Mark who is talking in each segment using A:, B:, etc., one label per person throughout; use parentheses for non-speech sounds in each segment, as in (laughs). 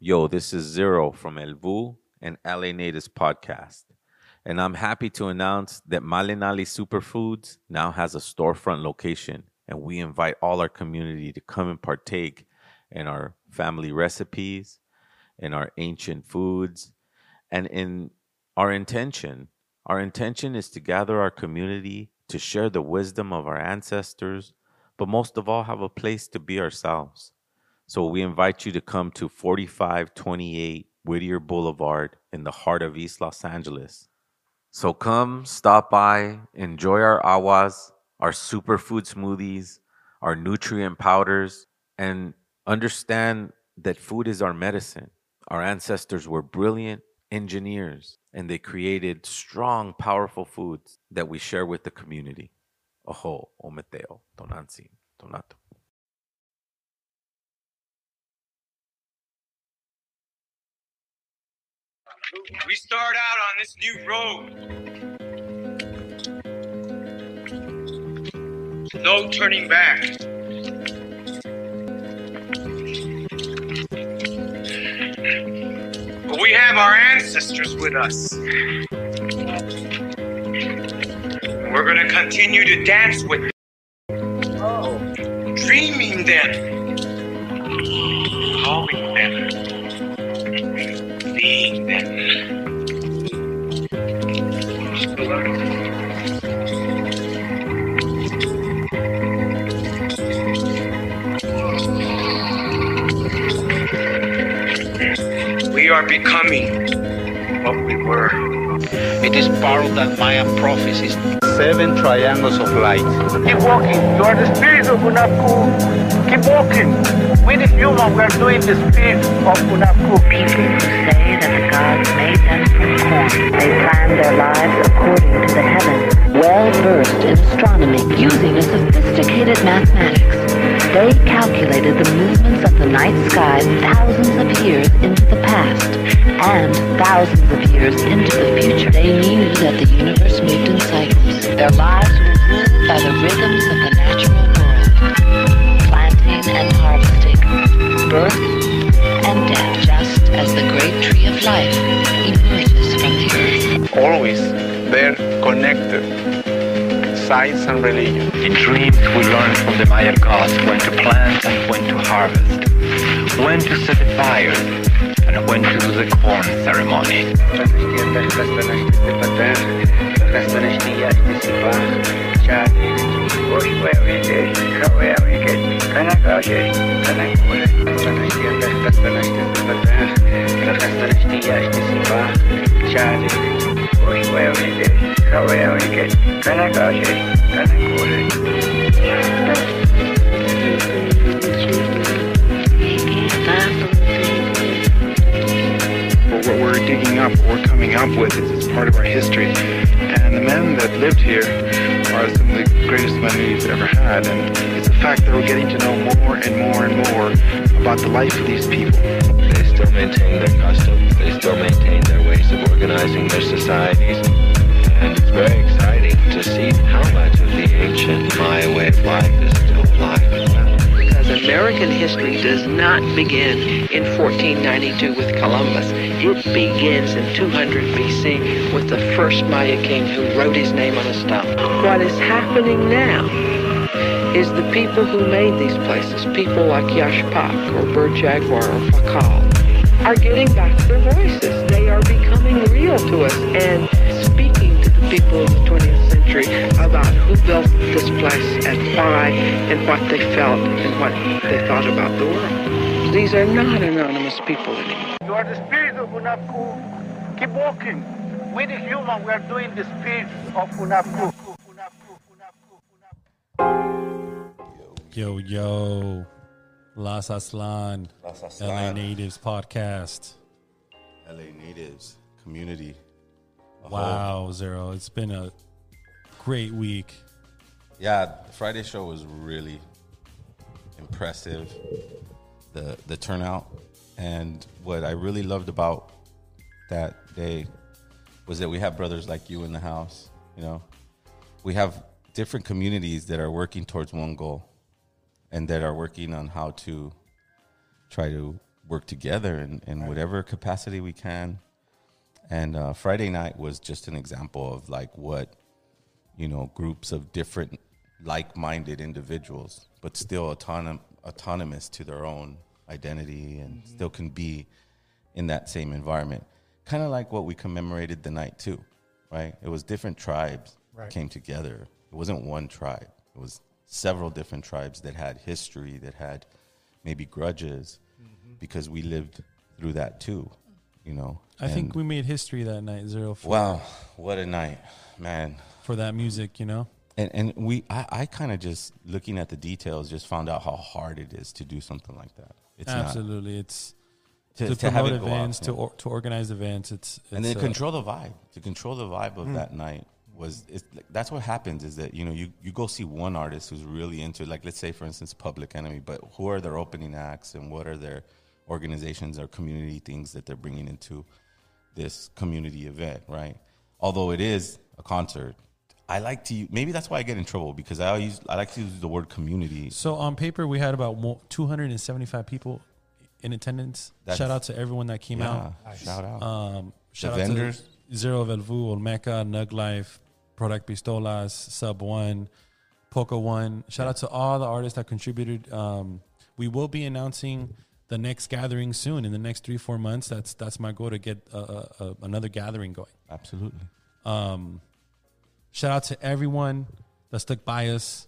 A: Yo, this is Zero from El Vuh and LA Natives Podcast. And I'm happy to announce that Malinali Superfoods now has a storefront location. And we invite all our community to come and partake in our family recipes, in our ancient foods, and in our intention. Our intention is to gather our community to share the wisdom of our ancestors, but most of all, have a place to be ourselves. So we invite you to come to 4528 Whittier Boulevard in the heart of East Los Angeles. So come, stop by, enjoy our awas, our superfood smoothies, our nutrient powders, and understand that food is our medicine. Our ancestors were brilliant engineers and they created strong, powerful foods that we share with the community. Oho, ometeo, tonansi, tonato.
B: We start out on this new road. No turning back. But we have our ancestors with us. We're going to continue to dance with them. Oh. Dreaming them. Calling them. We are becoming what we were.
C: It is of that Mayan prophecies.
D: Seven triangles of light.
E: Keep walking. You are the spirit of Unapu. Keep walking. We the human, we are doing the spirit of Unapu.
F: People who say that the gods made them from corn. They planned their lives according to the heavens. Well versed in astronomy, using a sophisticated mathematics, they calculated the movements of the night sky thousands of years into the past and thousands of years into the future. They knew that the universe moved in cycles. Their lives were ruled by the rhythms of the natural world, planting and harvesting, birth and death, just as the great tree of life emerges from the earth.
D: Always they're connected. Science and religion.
G: In dreams, we learn from the Maya gods when to plant and when to harvest, when to set the fire, and when to do the corn ceremony.
H: But what we're digging up, what we're coming up with, is, part of our history. And the men that lived here are some of the greatest men we've ever had. And it's a fact that we're getting to know more and more and more about the life of these people.
I: They still maintain their customs. They still maintain ways of organizing their societies. And it's very exciting to see how much of the ancient Maya way of life is still alive.
J: Because American history does not begin in 1492 with Columbus. It begins in 200 BC with the first Maya king who wrote his name on a stone. What is happening now is the people who made these places, people like Yax Pac or Bird Jaguar or Pakal, are getting back their voices. They are becoming real to us and speaking to the people of the 20th century about who built this place and why and what they felt and what they thought about the world. These are not anonymous people anymore.
E: You are the spirit of Unapu. Keep walking. We the human, we are doing the spirit of Unapu.
K: Yo, yo. Las Aslan,
A: Las
K: LA Natives podcast.
A: LA natives, community. whole-
K: Wow, Zero. It's been a great week.
A: Yeah, the Friday show was really impressive. The the turnout and what I really loved about that day was that we have brothers like you in the house, you know. We have different communities that are working towards one goal and that are working on how to try to work together in, in whatever capacity we can. And uh, Friday night was just an example of like what, you know, groups of different like-minded individuals, but still autonom- autonomous to their own identity and still can be in that same environment. Kind of like what we commemorated the night too, right? It was different tribes
L: Right.
A: came together. It wasn't one tribe. It was several different tribes that had history, that had maybe grudges, because we lived through that too, you know.
K: I think we made history that night, zero.
A: Wow, what a night, man!
K: For that music, you know.
A: And and we, I, I kind of just looking at the details, just found out how hard it is to do something like that. It's not-
K: Absolutely, it's
A: To-
K: to,
A: to have
K: promote
A: out,
K: events, to or, to organize events. It's,
A: and then
K: uh,
A: control the vibe. To control the vibe of
K: Mm.
A: that night was it's, like, that's what happens. Is that you know you you go see one artist who's really into like let's say for instance Public Enemy, but who are their opening acts and what are their organizations or community things that they're bringing into this community event, right? Although it is a concert, I like to maybe that's why I get in trouble because I use I like to use the word community.
K: So on paper, we had about 275 people in attendance.
A: That's-
K: shout out to everyone that came
A: Yeah,
K: out.
A: Nice. shout out.
K: Um,
A: The
K: shout out
A: vendors.
K: to Zero Velvu, Olmeca, Nug Life, Product Pistolas, Sub One, Poco One. Shout out to all the artists that contributed. Um, we will be announcing the next gathering soon in the next three four months. That's that's my goal to get uh, uh, uh, another gathering going.
A: Absolutely.
K: Um, shout out to everyone that stuck by us.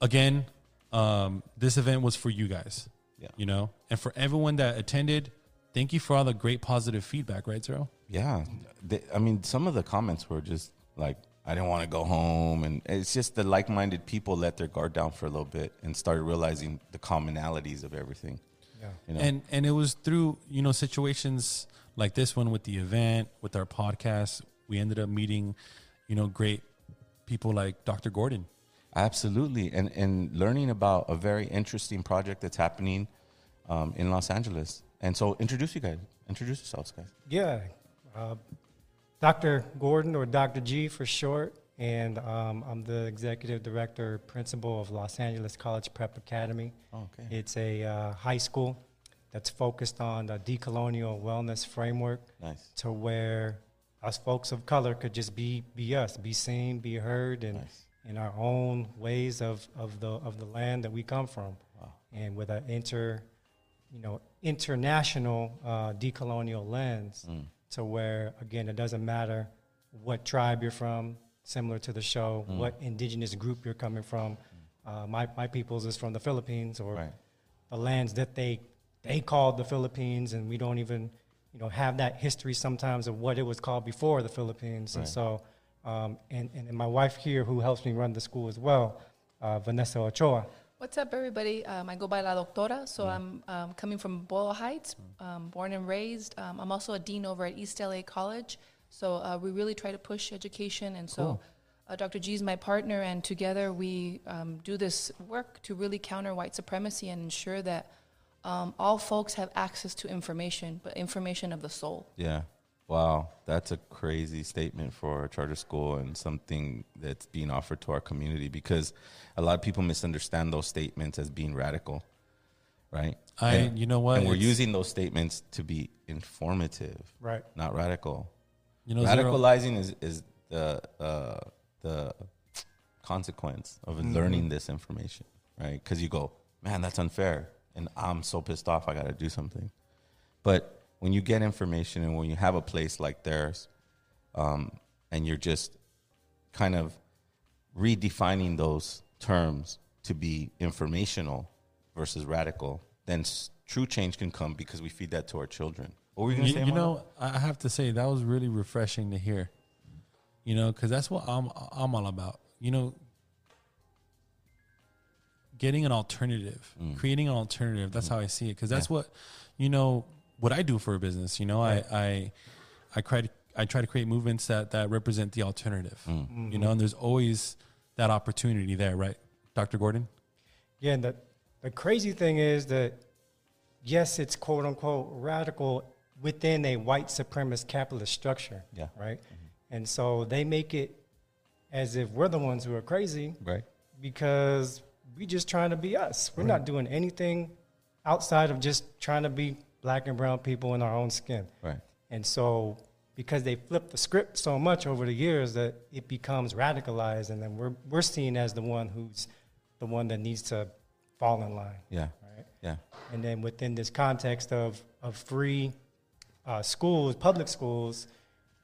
K: Again, um, this event was for you guys.
A: Yeah.
K: You know, and for everyone that attended, thank you for all the great positive feedback, right, Zero?
A: Yeah, they, I mean, some of the comments were just like, "I didn't want to go home," and it's just the like-minded people let their guard down for a little bit and started realizing the commonalities of everything.
L: Yeah.
A: you know?
K: And and it was through, you know, situations like this one with the event, with our podcast, we ended up meeting, you know, great people like Dr. Gordon.
A: Absolutely, and and learning about a very interesting project that's happening um, in Los Angeles. And so, introduce you guys. Introduce yourselves, guys.
L: Yeah, uh, Dr. Gordon or Dr. G for short, and um, I'm the executive director, principal of Los Angeles College Prep Academy.
A: Okay.
L: It's a uh, high school that's focused on the decolonial wellness framework.
A: Nice.
L: To where us folks of color could just be be us, be seen, be heard, and in our own ways of, of the of the land that we come from, wow. and with an inter, you know, international uh, decolonial lens,
A: Mm.
L: to where again it doesn't matter what tribe you're from, similar to the show,
A: Mm.
L: what indigenous group you're coming from. Uh, my my people's is from the Philippines or the lands that they they called the Philippines, and we don't even you know have that history sometimes of what it was called before the Philippines, and so. Um, and, and and my wife here, who helps me run the school as well, uh, Vanessa Ochoa.
M: What's up, everybody? Um, I go by La Doctora, so I'm um, coming from Boyle Heights, um, born and raised. Um, I'm also a dean over at East LA College, so uh, we really try to push education. And so,
N: Cool.
M: uh, Dr. G is my partner, and together we um, do this work to really counter white supremacy and ensure that um, all folks have access to information, but information of the soul.
A: Yeah. Wow, that's a crazy statement for a charter school and something that's being offered to our community because a lot of people misunderstand those statements as being radical, right?
K: I-
A: And-
K: you know what?
A: And we're
K: It's-
A: using those statements to be informative,
L: Right.
A: Not radical.
K: You know, Zero-
A: radicalizing is is the uh, the consequence of
K: Mhm.
A: learning this information, right? Because you go, man, that's unfair, and I'm so pissed off. I got to do something. But when you get information and when you have a place like theirs, um, and you're just kind of redefining those terms to be informational versus radical, then s- true change can come because we feed that to our children. What were we going to
K: you,
A: say?
K: you
A: Emmanuel?
K: know, I have to say that was really refreshing to hear. You know, because that's what I'm I'm all about. You know, getting an alternative, creating an alternative. That's how I see it. Because that's
A: Yeah.
K: what, you know, what I do for a business. You know,
A: Right.
K: I I I try to I try to create movements that that represent the alternative.
A: Mm.
K: You know, and there's always that opportunity there, right, Dr. Gordon?
L: Yeah, and the, the crazy thing is that, yes, it's quote unquote radical within a white supremacist capitalist structure.
A: Yeah.
L: Right? Mm-hmm. And so they make it as if we're the ones who are crazy.
A: Right.
L: Because we're just trying to be us. We're not doing anything outside of just trying to be black and brown people in our own skin.
A: Right.
L: And so, because they flipped the script so much over the years that it becomes radicalized, and then we're we're seen as the one who's the one that needs to fall in line.
A: Yeah.
L: Right.
A: Yeah.
L: And then within this context of of free uh, schools, public schools,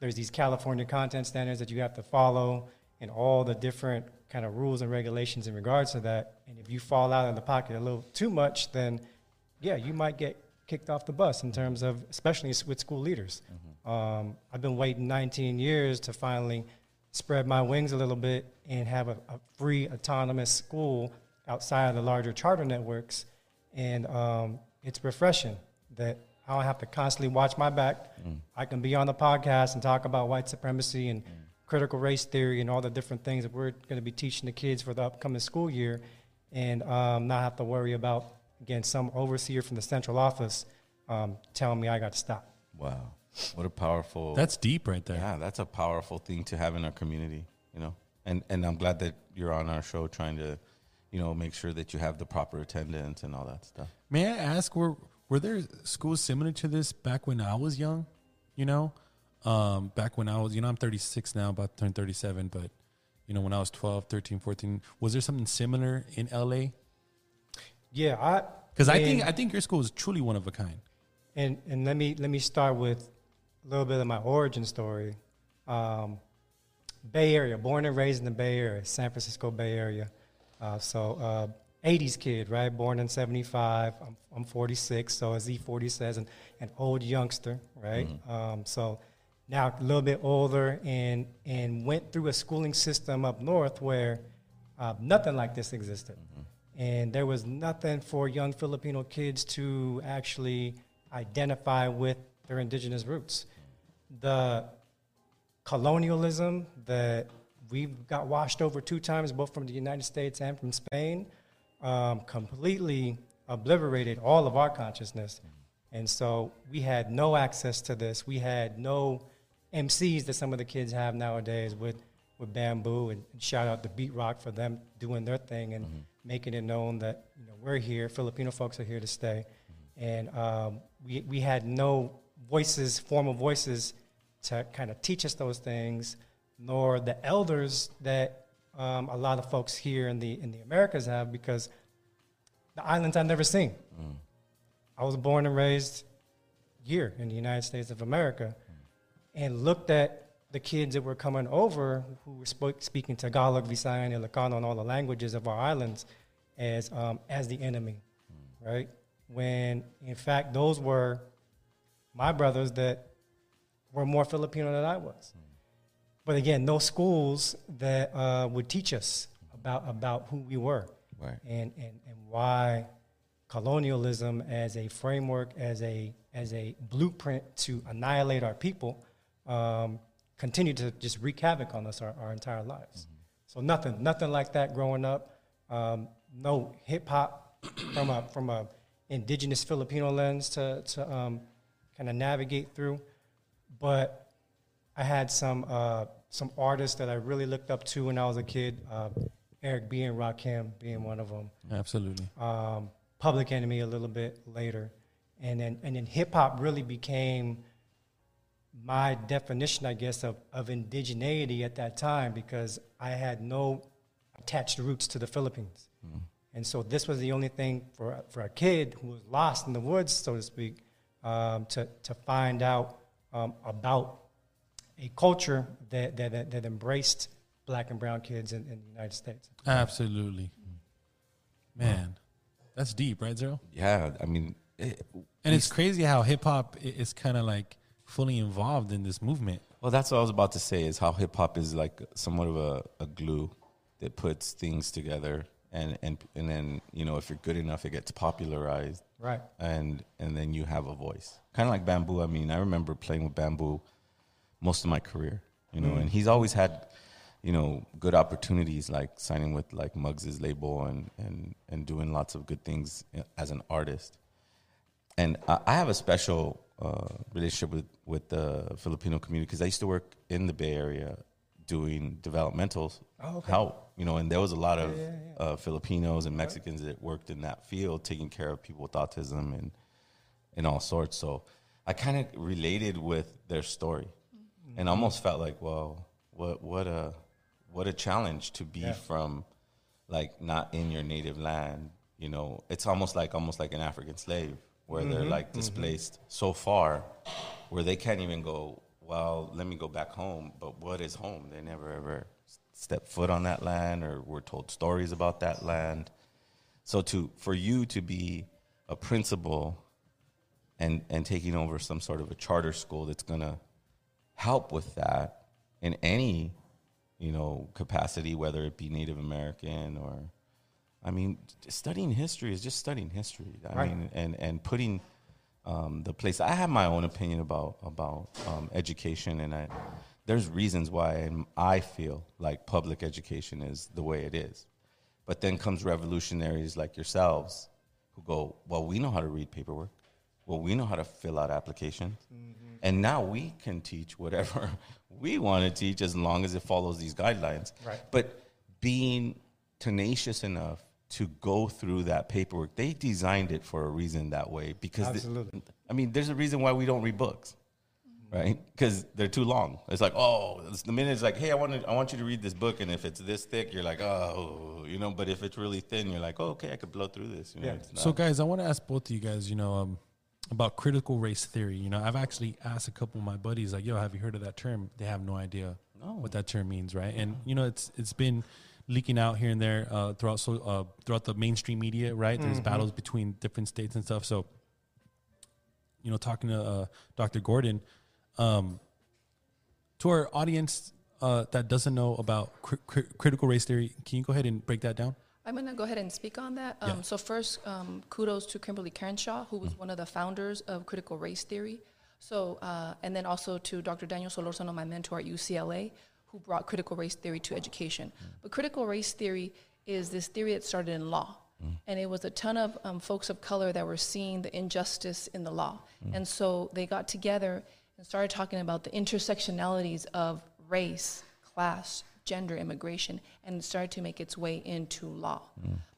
L: there's these California content standards that you have to follow, and all the different kind of rules and regulations in regards to that. And if you fall out of the pocket a little too much, then yeah, you might get kicked off the bus in terms of, especially with school leaders. Um, I've been waiting 19 years to finally spread my wings a little bit and have a, a free autonomous school outside of the larger charter networks. And um, it's refreshing that I don't have to constantly watch my back. I can be on the podcast and talk about white supremacy and critical race theory and all the different things that we're going to be teaching the kids for the upcoming school year and um, not have to worry about, again, some overseer from the central office um, telling me I got to stop.
A: Wow. What a powerful.
O: That's deep right there.
A: Yeah, that's a powerful thing to have in our community, you know. And and I'm glad that you're on our show trying to, you know, make sure that you have the proper attendance and all that stuff.
O: May I ask, were were there schools similar to this back when I was young? You know, um, back when I was, you know, I'm 36 now, about to turn 37, but you know, when I was 12, 13, 14, was there something similar in LA?
L: Yeah, I
O: Because I think I think your school is truly one of a kind.
L: And and let me let me start with a little bit of my origin story. Um, Bay Area, born and raised in the Bay Area, San Francisco Bay Area. Uh, so uh, 80s kid, right? Born in 75. I'm, I'm 46, so as E40 says, an, an old youngster, right? Um, so now a little bit older and and went through a schooling system up north where uh, nothing like this existed. And there was nothing for young Filipino kids to actually identify with their indigenous roots. The colonialism that we've got washed over two times, both from the United States and from Spain, um, completely obliterated all of our consciousness. And so we had no access to this. We had no MCs that some of the kids have nowadays with, with Bambu. And shout out to Beat Rock for them doing their thing and making it known that you know, we're here, Filipino folks are here to stay. And um, we, we had no voices, formal voices to kind of teach us those things, nor the elders that um, a lot of folks here in the in the Americas have, because the islands I've never seen. I was born and raised here in the United States of America, and looked at the kids that were coming over who were spoke, speaking Tagalog, Visayan, Ilocano, and all the languages of our islands as um, as the enemy, right? When in fact those were my brothers that were more Filipino than I was. But again, no schools that uh, would teach us about about who we were
A: Right.
L: and, and, and why colonialism as a framework, as a as a blueprint to annihilate our people, um, continued to just wreak havoc on us our, our entire lives. So nothing, nothing like that growing up. Um, no hip hop from a from a indigenous Filipino lens to to um, kind of navigate through, but I had some uh, some artists that I really looked up to when I was a kid. Uh, Eric B and Rakim being one of them.
O: Absolutely.
L: Um, Public Enemy a little bit later, and then and then hip hop really became my definition, I guess, of, of indigeneity at that time because I had no attached roots to the Philippines. And so this was the only thing for, for a kid who was lost in the woods, so to speak, um, to, to find out um, about a culture that, that, that, that embraced black and brown kids in, in the United States.
O: Absolutely. Man, that's deep, right, Zero?
A: Yeah, I mean, it,
O: And it's crazy how hip hop is kind of like fully involved in this movement.
A: Well, that's what I was about to say. Is how hip hop is like somewhat of a, a glue that puts things together, and and and then you know if you're good enough, it gets popularized,
L: Right.
A: And and then you have a voice, kind of like Bambu. I mean, I remember playing with Bambu most of my career, you know,
L: Mm.
A: and he's always had, you know, good opportunities like signing with like Muggs's label and and and doing lots of good things as an artist and I, I have a special uh, relationship with with the Filipino community because I used to work in the Bay Area doing developmental
L: Oh, okay.
A: help. You know, and there was a lot of
L: Yeah, yeah,
A: Uh, Filipinos and Mexicans that worked in that field, taking care of people with autism and and all sorts. So I kind of related with their story, and almost felt like, well, what what a what a challenge to be
L: Yeah.
A: from like not in your native land. You know, it's almost like almost like an African slave where they're
L: Mhm,
A: like
L: mhm.
A: displaced so far where they can't even go. Well, let me go back home. But what is home? They never ever step foot on that land, or were told stories about that land. So to for you to be a principal and and taking over some sort of a charter school that's gonna help with that in any you know capacity, whether it be Native American or I mean, studying history is just studying history. I
L: Right.
A: mean, and and putting um, the place. I have my own opinion about about um, education, and I there's reasons why I feel like public education is the way it is. But then comes revolutionaries like yourselves who go, well, we know how to read paperwork. Well, we know how to fill out applications. And now we can teach whatever (laughs) we want to teach as long as it follows these guidelines.
L: Right.
A: But being tenacious enough to go through that paperwork, they designed it for a reason that way because the-
L: Absolutely.
A: I mean, there's a reason why we don't read books, right? Because they're too long. It's like, oh, it's the minute it's like, hey, I want to, I want you to read this book, and if it's this thick, you're like, oh, you know. But if it's really thin, you're like, oh, okay, I could blow through this. You know, it's not-
O: So, guys, I want to ask both of you guys, you know, um, about critical race theory. You know, I've actually asked a couple of my buddies, like, "Yo, have you heard of that term?" They have no idea what that term means, right? And you know, it's it's been leaking out here and there uh, throughout so uh, throughout the mainstream media, right? There's
L: Mhm.
O: battles between different states and stuff. So, you know, talking to uh, Dr. Gordon, um, to our audience uh, that doesn't know about cri- cri- critical race theory, can you go ahead and break that down?
M: I'm going to go ahead and speak on that. Um,
O: Yeah.
M: So first, um, kudos to Kimberlé Crenshaw, who was one of the founders of critical race theory. So, uh, and then also to Dr. Daniel Solorzano, my mentor at UCLA, who brought critical race theory to education. But critical race theory is this theory that started in law. And it was a ton of um, folks of color that were seeing the injustice in the law. And so they got together and started talking about the intersectionalities of race, class, gender, immigration, and started to make its way into law.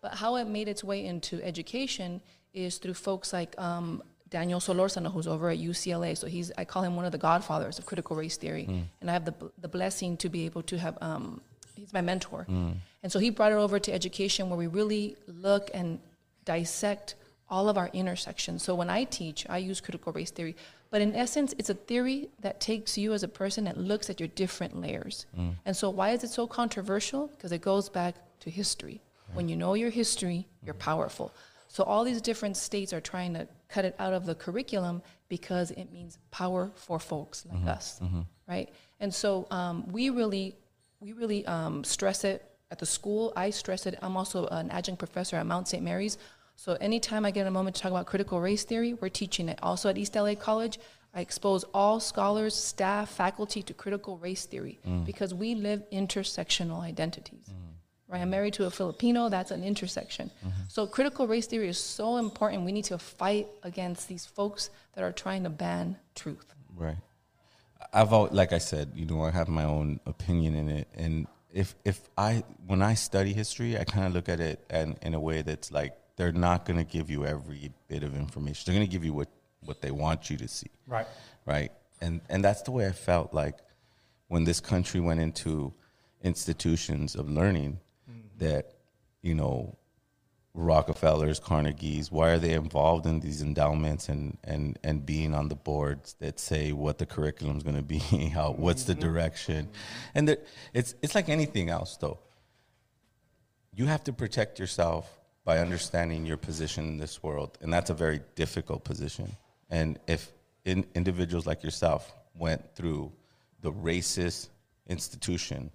M: But how it made its way into education is through folks like um, Daniel Solorzano, who's over at UCLA. So he's, I call him one of the godfathers of critical race theory.
P: Mm.
M: And I have the, the blessing to be able to have, um, he's my mentor.
P: Mm.
M: And so he brought it over to education where we really look and dissect all of our intersections. So when I teach, I use critical race theory. But in essence, it's a theory that takes you as a person and looks at your different layers.
P: Mm.
M: And so why is it so controversial? Because it goes back to history. When you know your history, you're powerful. So all these different states are trying to cut it out of the curriculum because it means power for folks like
P: Mhm,
M: us,
P: mhm.
M: right? And so um, we really, we really um, stress it at the school. I stress it. I'm also an adjunct professor at Mount St. Mary's. So anytime I get a moment to talk about critical race theory, we're teaching it. Also at East LA College, I expose all scholars, staff, faculty to critical race theory
P: Mm.
M: because we live intersectional identities. Right, I'm married to a Filipino. That's an intersection. So critical race theory is so important. We need to fight against these folks that are trying to ban truth.
A: Right. I've al- like I said, you know, I have my own opinion in it, and if if I when I study history, I kind of look at it and in a way that's like they're not going to give you every bit of information. They're going to give you what what they want you to see.
L: Right.
A: Right. And and that's the way I felt like when this country went into institutions of learning mm-hmm. that you know Rockefellers, Carnegies, why are they involved in these endowments and, and, and being on the boards that say what the curriculum is going to be, (laughs) how what's the mm-hmm. direction, and it's it's like anything else though. You have to protect yourself by understanding your position in this world, and that's a very difficult position. And if in, individuals like yourself went through the racist institution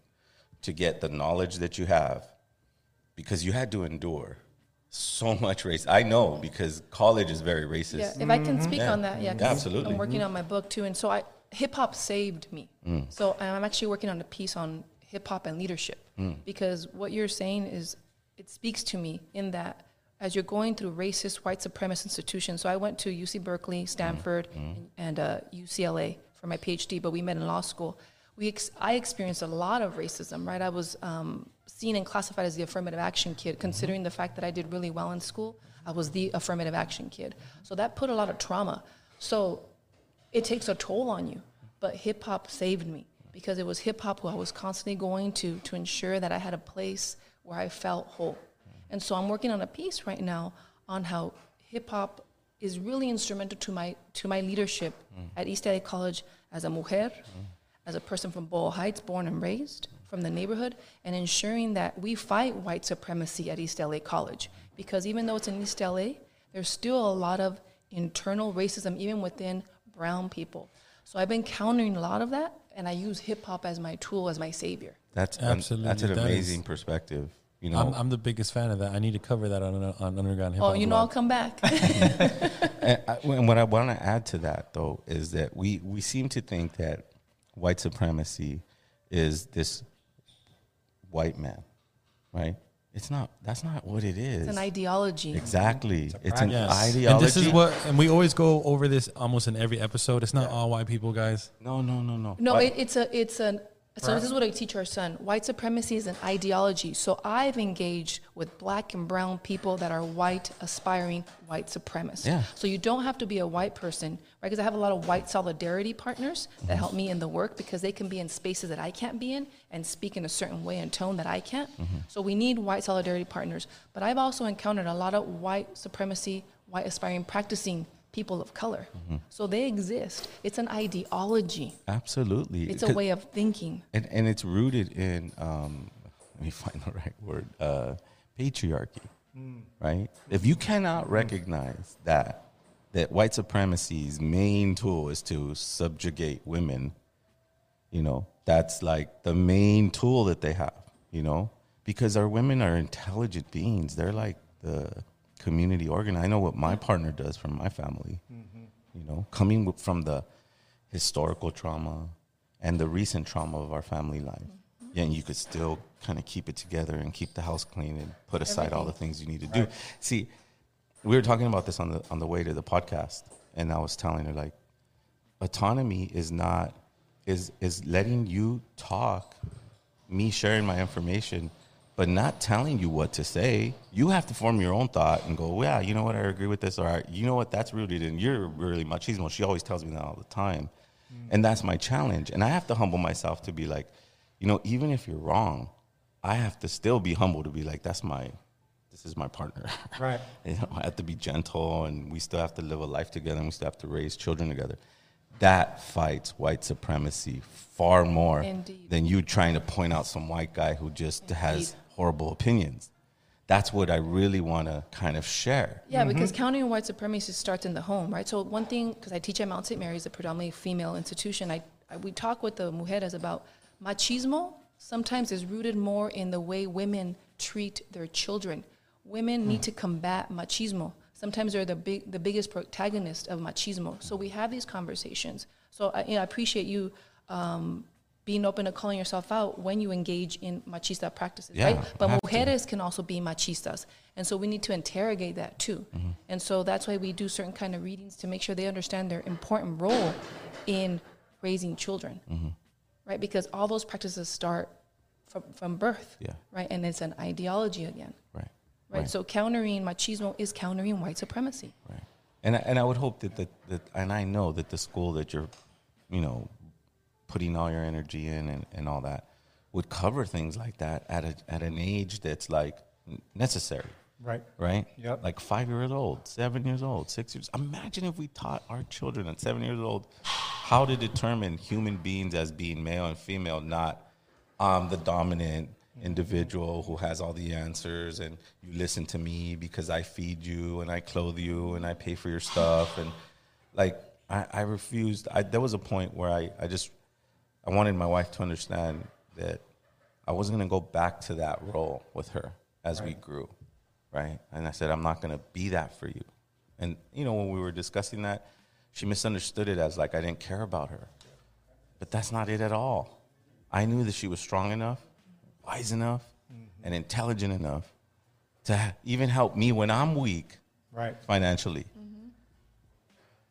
A: to get the knowledge that you have, because you had to endure so much race. I know because college is very racist.
M: Yeah, if I can speak
A: Yeah.
M: on that, yeah, 'cause
A: absolutely.
M: I'm working on my book too, and so I hip hop saved me.
A: Mm.
M: So I'm actually working on a piece on hip hop and leadership
A: Mm.
M: because what you're saying is it speaks to me in that as you're going through racist white supremacist institutions. So I went to UC Berkeley, Stanford,
A: Mm.
M: and, and uh, UCLA for my PhD, but we met in law school. we ex- I experienced a lot of racism, right? I was um, seen and classified as the affirmative action kid, considering the fact that I did really well in school. I was the affirmative action kid. So that put a lot of trauma. So it takes a toll on you. But hip hop saved me because it was hip hop who I was constantly going to to ensure that I had a place where I felt whole. And so I'm working on a piece right now on how hip hop is really instrumental to my to my leadership mm. at East LA College as a mujer, mm. as a person from Boyle Heights, born and raised from the neighborhood, and ensuring that we fight white supremacy at East LA College. Because even though it's in East LA, there's still a lot of internal racism even within brown people. So I've been countering a lot of that, and I use hip hop as my tool, as my savior.
A: That's an-
O: Absolutely,
A: that's an
O: that is-
A: amazing perspective. You know,
O: I'm, I'm the biggest fan of that. I need to cover that on on underground hip
M: oh,
O: hop.
M: Oh, you know, I'll come back. (laughs) (laughs)
A: and, I, and what I want to add to that though is that we we seem to think that white supremacy is this white man, right? It's not. That's not what it is.
M: It's an ideology.
A: Exactly. It's, an
O: Yes.
A: ideology.
O: And this is what, and we always go over this almost in every episode. It's not all white people, guys.
A: No, no, no, no.
M: No, it, it's a it's an so this is what I teach our son. White supremacy is an ideology. So I've engaged with black and brown people that are white, aspiring white supremacists.
A: Yeah.
M: So you don't have to be a white person, right? Because I have a lot of white solidarity partners that help me in the work because they can be in spaces that I can't be in and speak in a certain way and tone that I can't. Mm-hmm. So we need white solidarity partners. But I've also encountered a lot of white supremacy, white aspiring practicing people of color. So they exist. It's an ideology.
A: Absolutely.
M: It's a way of thinking.
A: and and it's rooted in um, let me (laughs) find the right word uh, patriarchy right if you cannot recognize that that white supremacy's main tool is to subjugate women you know that's like the main tool that they have you know because our women are intelligent beings they're like the community organ i know what my partner does for my family you know coming from the historical trauma and the recent trauma of our family life.
M: Mm-hmm.
A: And you could still kind of keep it together and keep the house clean and put aside all the things you need to do. See, we were talking about this on the on the way to the podcast, and I was telling her like, autonomy is not is is letting you talk, me sharing my information, but not telling you what to say. You have to form your own thought and go, yeah, you know what, I agree with this, or you know what, that's rooted in you're really machismo. She always tells me that all the time, mm. and that's my challenge. And I have to humble myself to be like, you know, even if you're wrong, I have to still be humble to be like, that's my, this is my partner. (laughs)
L: Right.
A: You know, I have to be gentle, and we still have to live a life together, and we still have to raise children together. That fights white supremacy far more
M: Indeed.
A: than you trying to point out some white guy who just has horrible opinions. That's what I really want to kind of share.
M: Yeah, because countering white supremacy starts in the home, right? So one thing, because I teach at Mount St. Mary's, a predominantly female institution, I, I we talk with the mujeres about machismo. Sometimes is rooted more in the way women treat their children. Women need to combat machismo. Sometimes they're the big, the biggest protagonist of machismo. So we have these conversations. So I, you know, I appreciate you um, being open to calling yourself out when you engage in machista practices,
A: Yeah,
M: right? But
A: have to.
M: mujeres can also be machistas, and so we need to interrogate that too.
A: Mm-hmm.
M: And so that's why we do certain kind of readings to make sure they understand their important role in raising children,
A: Mm-hmm.
M: right? Because all those practices start from, from birth,
A: Yeah.
M: right? And it's an ideology again,
A: Right.
M: right?
A: Right.
M: So countering machismo is countering white supremacy.
A: Right. And I, and I would hope that, that that and I know that the school that you're, you know, putting all your energy in and, and all that would cover things like that at a at an age that's like necessary.
L: Right.
A: Right?
L: Yep.
A: Like five years old, seven years old, six years. Imagine if we taught our children at seven years old how to determine human beings as being male and female, not I'm the dominant individual who has all the answers and you listen to me because I feed you and I clothe you and I pay for your stuff and like I, I refused I there was a point where I, I just I wanted my wife to understand that I wasn't gonna go back to that role with her as we grew. Right. And I said, I'm not gonna be that for you. And you know, when we were discussing that, she misunderstood it as like I didn't care about her. But that's not it at all. I knew that she was strong enough, wise enough, mm-hmm. and intelligent enough to even help me when I'm weak
L: Right.
A: financially.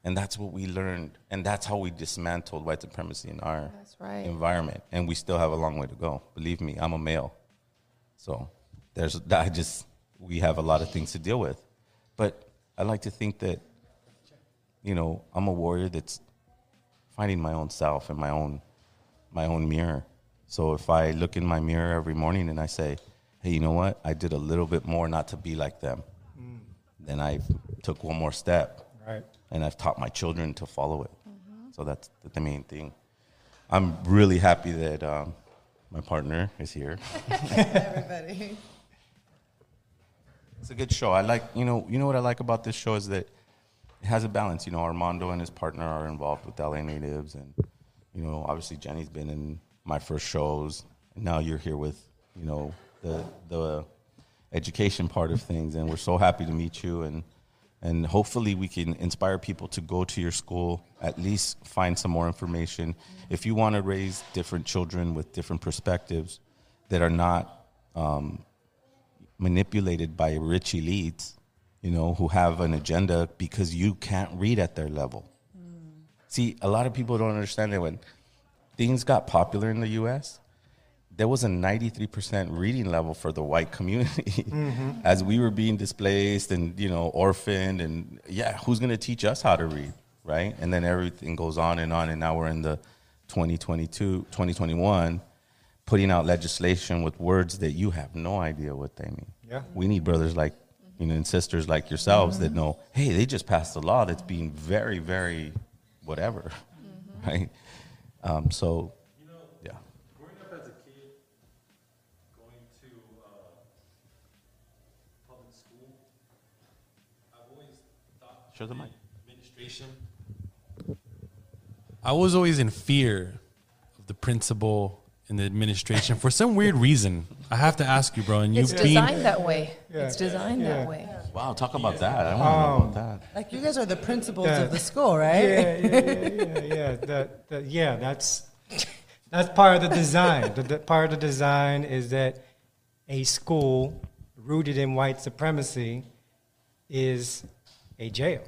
A: And that's what we learned. And that's how we dismantled white supremacy in our
M: That's right.
A: environment. And we still have a long way to go. Believe me, I'm a male. So there's (laughs) I just we have a lot of things to deal with. But I like to think that, you know, I'm a warrior that's finding my own self and my own my own mirror. So if I look in my mirror every morning and I say, Hey, you know what? I did a little bit more not to be like them. Mm. Then I took one more step.
L: Right.
A: And I've taught my children to follow it. So that's the main thing. I'm really happy that um, my partner is here. (laughs)
P: Everybody.
A: It's a good show. I like, you know, you know what I like about this show is that it has a balance. You know, Armando and his partner are involved with LA Natives, and you know, obviously Jenny's been in my first shows. And now you're here with, you know, the the education part of things, and we're so happy to meet you and. And hopefully, we can inspire people to go to your school, at least find some more information. If you want to raise different children with different perspectives that are not um, manipulated by rich elites, you know, who have an agenda because you can't read at their level. See, a lot of people don't understand that when things got popular in the US, there was a 93% reading level for the white community
L: Mhm. (laughs)
A: as we were being displaced and, you know, orphaned and yeah, who's going to teach us how to read, right? And then everything goes on and on and now we're in the 2022, 2021 putting out legislation with words that you have no idea what they mean.
L: Yeah.
A: We need brothers like you know and sisters like yourselves that
L: Mhm.
A: know, hey, they just passed a law that's being very, very whatever. (laughs) Right? Um, so yeah.
O: Growing up as a kid, going to uh, public school, I've always thought
A: Show the mic.
O: administration. I was always in fear of the principal and the administration for some weird reason. I have to ask you, bro. And you
M: It's
O: being
M: designed that way.
L: Yeah.
M: It's designed
L: Yeah.
M: that way.
A: Wow, talk about that. I want to know
L: Um,
A: about that.
P: Like you guys are the principals
L: Yeah.
P: of the school, right?
L: Yeah, yeah, yeah, yeah, yeah. That, that, yeah, that's that's part of the design. The, the part of the design is that a school rooted in white supremacy is a jail.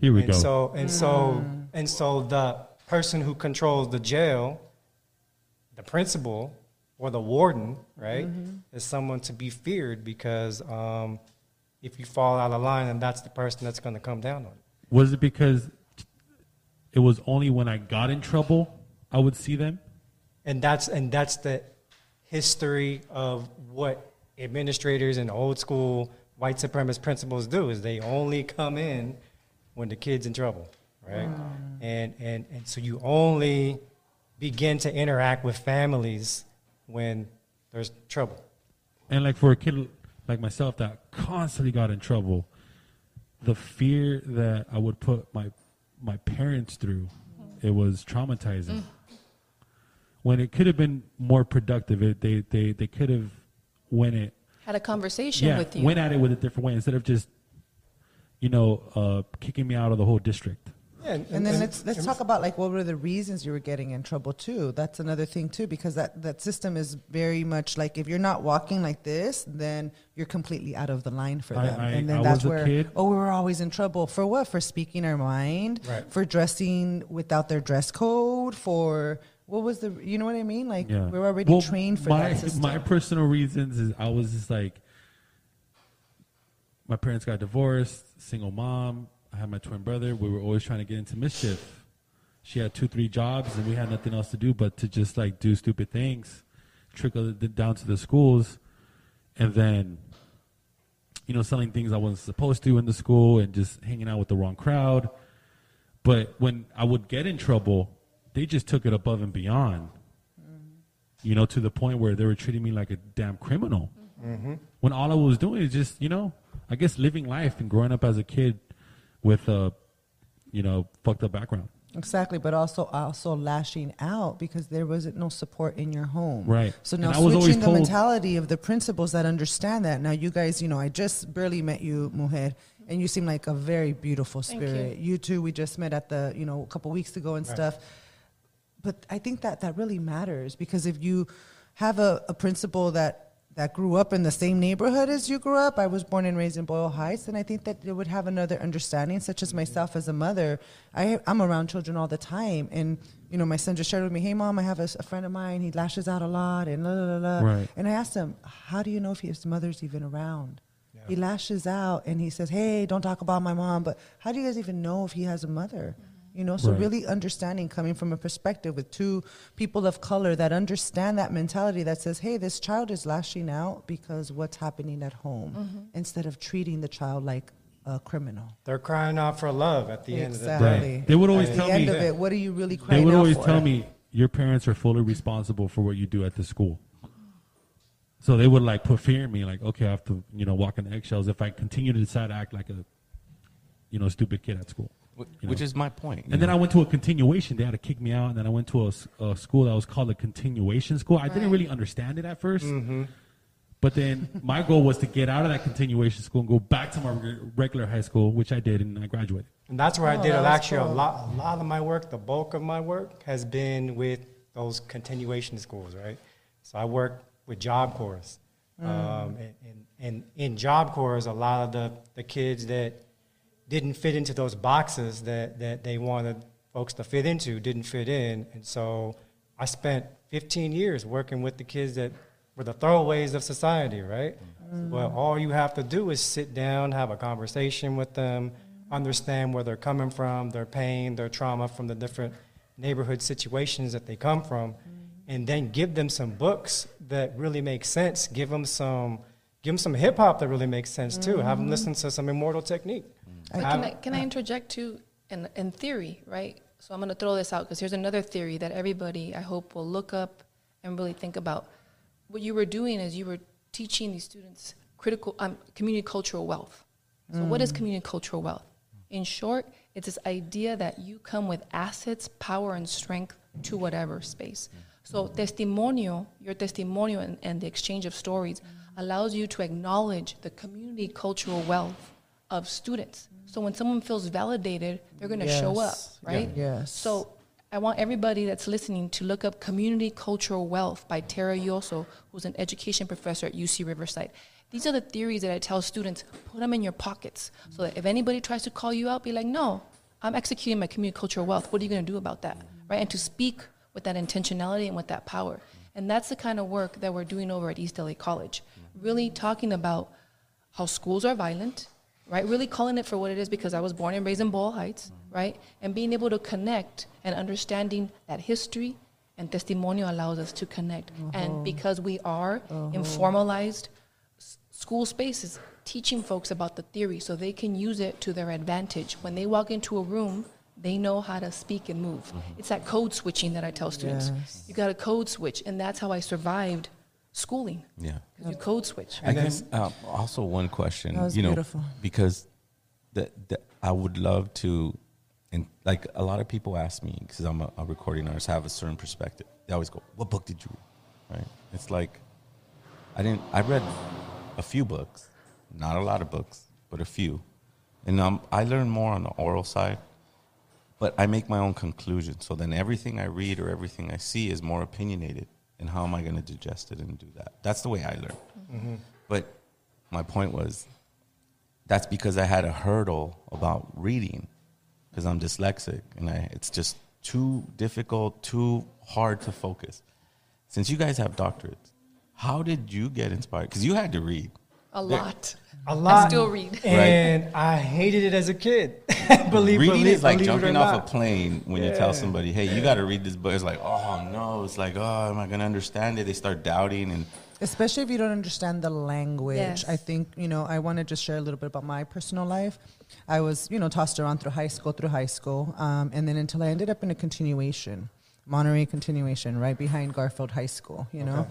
K: Here we
L: and
K: go.
L: So and so and so the person who controls the jail, the principal or the warden, right,
P: Mhm.
L: is someone to be feared because um, if you fall out of line, then that's the person that's going to come down on you.
K: Was it because it was only when I got in trouble I would see them?
L: and that's and that's the history of what administrators and old school white supremacist principals do is they only come in when the kid's in trouble right? Mm. And and and so you only begin to interact with families when there's trouble.
K: And like for a kid like myself that constantly got in trouble, the fear that I would put my my parents through, mm-hmm. it was traumatizing. When it could have been more productive, it, they they they could have went it
M: Had a conversation
K: yeah
M: with you.
K: went at it with a different way instead of just you know uh, kicking me out of the whole district.
P: Yeah, and then let's let's talk about like what were the reasons you were getting in trouble too. That's another thing too, because that that system is very much like if you're not walking like this, then you're completely out of the line for
K: I-
P: them.
K: I-
P: and then
K: I
P: that's
K: was a
P: where
K: kid.
P: oh, we were always in trouble for what? For speaking our mind,
K: Right.
P: for dressing without their dress code, for what was the you know what I mean? Like
K: Yeah.
P: we're already
K: Well,
P: trained for
K: my,
P: that system.
K: My personal reasons is I was just like, my parents got divorced, single mom. I had my twin brother. We were always trying to get into mischief. She had two, three jobs, and we had nothing else to do but to just like do stupid things, trickle it down to the schools, and then, you know, selling things I wasn't supposed to in the school and just hanging out with the wrong crowd. But when I would get in trouble, they just took it above and beyond. You know, to the point where they were treating me like a damn criminal.
L: Mhm.
K: When all I was doing is just, you know, I guess living life and growing up as a kid with a, you know, fucked up background.
P: Exactly, but also also lashing out because there wasn't no support in your home.
K: Right.
P: So now
K: I was
P: switching the
K: told-
P: mentality of the principals that understand that. Now you guys, you know, I just barely met you, Mujer, and you seem like a very beautiful
M: Thank you.
P: spirit. You. two, we just met at the, you know, a couple weeks ago and
L: Right.
P: stuff. But I think that that really matters because if you have a, a principal that that grew up in the same neighborhood as you grew up. I was born and raised in Boyle Heights, and I think that they would have another understanding, such as myself as a mother. I, I'm around children all the time, and you know, my son just shared with me, "Hey, mom, I have a friend of mine. He lashes out a lot, and la la la." la."
K: Right.
P: And I asked him, "How do you know if his mother's even around?" He lashes out and he says, "Hey, don't talk about my mom." But how do you guys even know if he has a mother? Mm-hmm. You know, so
K: Right.
P: really understanding coming from a perspective with two people of color that understand that mentality that says, "Hey, this child is lashing out because what's happening at home,"
M: Mm-hmm.
P: instead of treating the child like a criminal.
L: They're crying out for love at the end of the
P: Exactly.
L: day.
K: Right. They would always
P: At
K: tell
P: the end
K: me-
P: of it, what are you really crying?
K: They
P: crying
K: would
P: out
K: always
P: for?
K: tell me your parents are fully responsible for what you do at the school. So they would like put fear in me, like, okay, I have to, you know, walk on eggshells if I continue to decide to act like a, you know, stupid kid at school.
A: Wh-
K: you
A: which is my point, you
K: And then? I went to a continuation. They had to kick me out, and then I went to a, a school that was called a continuation school. I didn't really understand it at 1st
L: Mm-hmm.
K: but then my goal was to get out of that continuation school and go back to my regular high school, which I did, and I graduated.
L: And that's where I
P: Oh,
L: did
P: that
L: it.
P: was
L: Actually,
P: cool.
L: a lot, a lot of my work, the bulk of my work, has been with those continuation schools, right? So I work with Job Corps,
P: Mm.
L: um, and, and, and in Job Corps, a lot of the, the kids that didn't fit into those boxes that, that they wanted folks to fit into didn't fit in, and so I spent 15 years working with the kids that were the throwaways of society, right? Mm-hmm. Well, all you have to do is sit down, have a conversation with them, understand where they're coming from, their pain, their trauma from the different neighborhood situations that they come from, mm-hmm. and then give them some books that really make sense. Give them some, give them some hip hop that really makes sense too. Have them
M: mm-hmm.
L: listen to some Immortal Technique.
M: Can I, can I interject too? In, in theory, right? So I'm going to throw this out because here's another theory that everybody, I hope, will look up and really think about. What you were doing is you were teaching these students critical um, community cultural wealth. So what is
Q: Mm.
M: community cultural wealth? In short, it's this idea that you come with assets, power, and strength to whatever space. So testimonio, your testimonial and, and the exchange of stories allows you to acknowledge the community cultural wealth of students. So when someone feels validated, they're going to show up, right?
P: Yeah. Yes.
M: So I want everybody that's listening to look up Community Cultural Wealth by Tara Yosso, who's an education professor at UC Riverside. These are the theories that I tell students, put them in your pockets so that if anybody tries to call you out, be like, no, I'm executing my community cultural wealth. What are you going to do about that? Right? And to speak with that intentionality and with that power. And that's the kind of work that we're doing over at East LA College. Really talking about how schools are violent, right? Really calling it for what it is because I was born and raised in Boyle Heights, right? And being able to connect and understanding that history and testimonio allows us to connect. And
P: Uh-huh.
M: because we are
P: Uh-huh.
M: in formalized s- school spaces, teaching folks about the theory so they can use it to their advantage. When they walk into a room, they know how to speak and move. It's that code switching that I tell students.
P: Yes.
M: You got to code switch, and that's how I survived schooling.
A: Yeah.
M: 'Cause you code switch.
A: I guess um, also one question,
M: That was
A: you know,
M: beautiful.
A: because the, the I would love to, and like a lot of people ask me because I'm a, a recording artist, I have a certain perspective. They always go, "What book did you read?" Right? It's like I didn't. I read a few books, not a lot of books, but a few, and um, I learn more on the oral side. But I make my own conclusions. So then everything I read or everything I see is more opinionated. And how am I going to digest it and do that? That's the way I learn.
L: Mhm.
A: But my point was that's because I had a hurdle about reading because I'm dyslexic and I, it's just too difficult, too hard to focus. Since you guys have doctorates, how did you get inspired? Because you had to read.
M: A lot.
L: A lot.
M: I still read.
L: And I hated it as a kid. (laughs) believe,
A: Reading
L: believe,
A: is like
L: believe it or
A: jumping off
L: not.
A: a plane when you tell somebody, "Hey, you got to read this book." It's like, "Oh no!" It's like, "Oh, am I going to understand it?" They start doubting, and
P: especially if you don't understand the language.
M: Yes.
P: I think you know. I want to just share a little bit about my personal life. I was you know tossed around through high school, through high school, um, and then until I ended up in a continuation, Monterey continuation, right behind Garfield High School. You know.
L: Okay.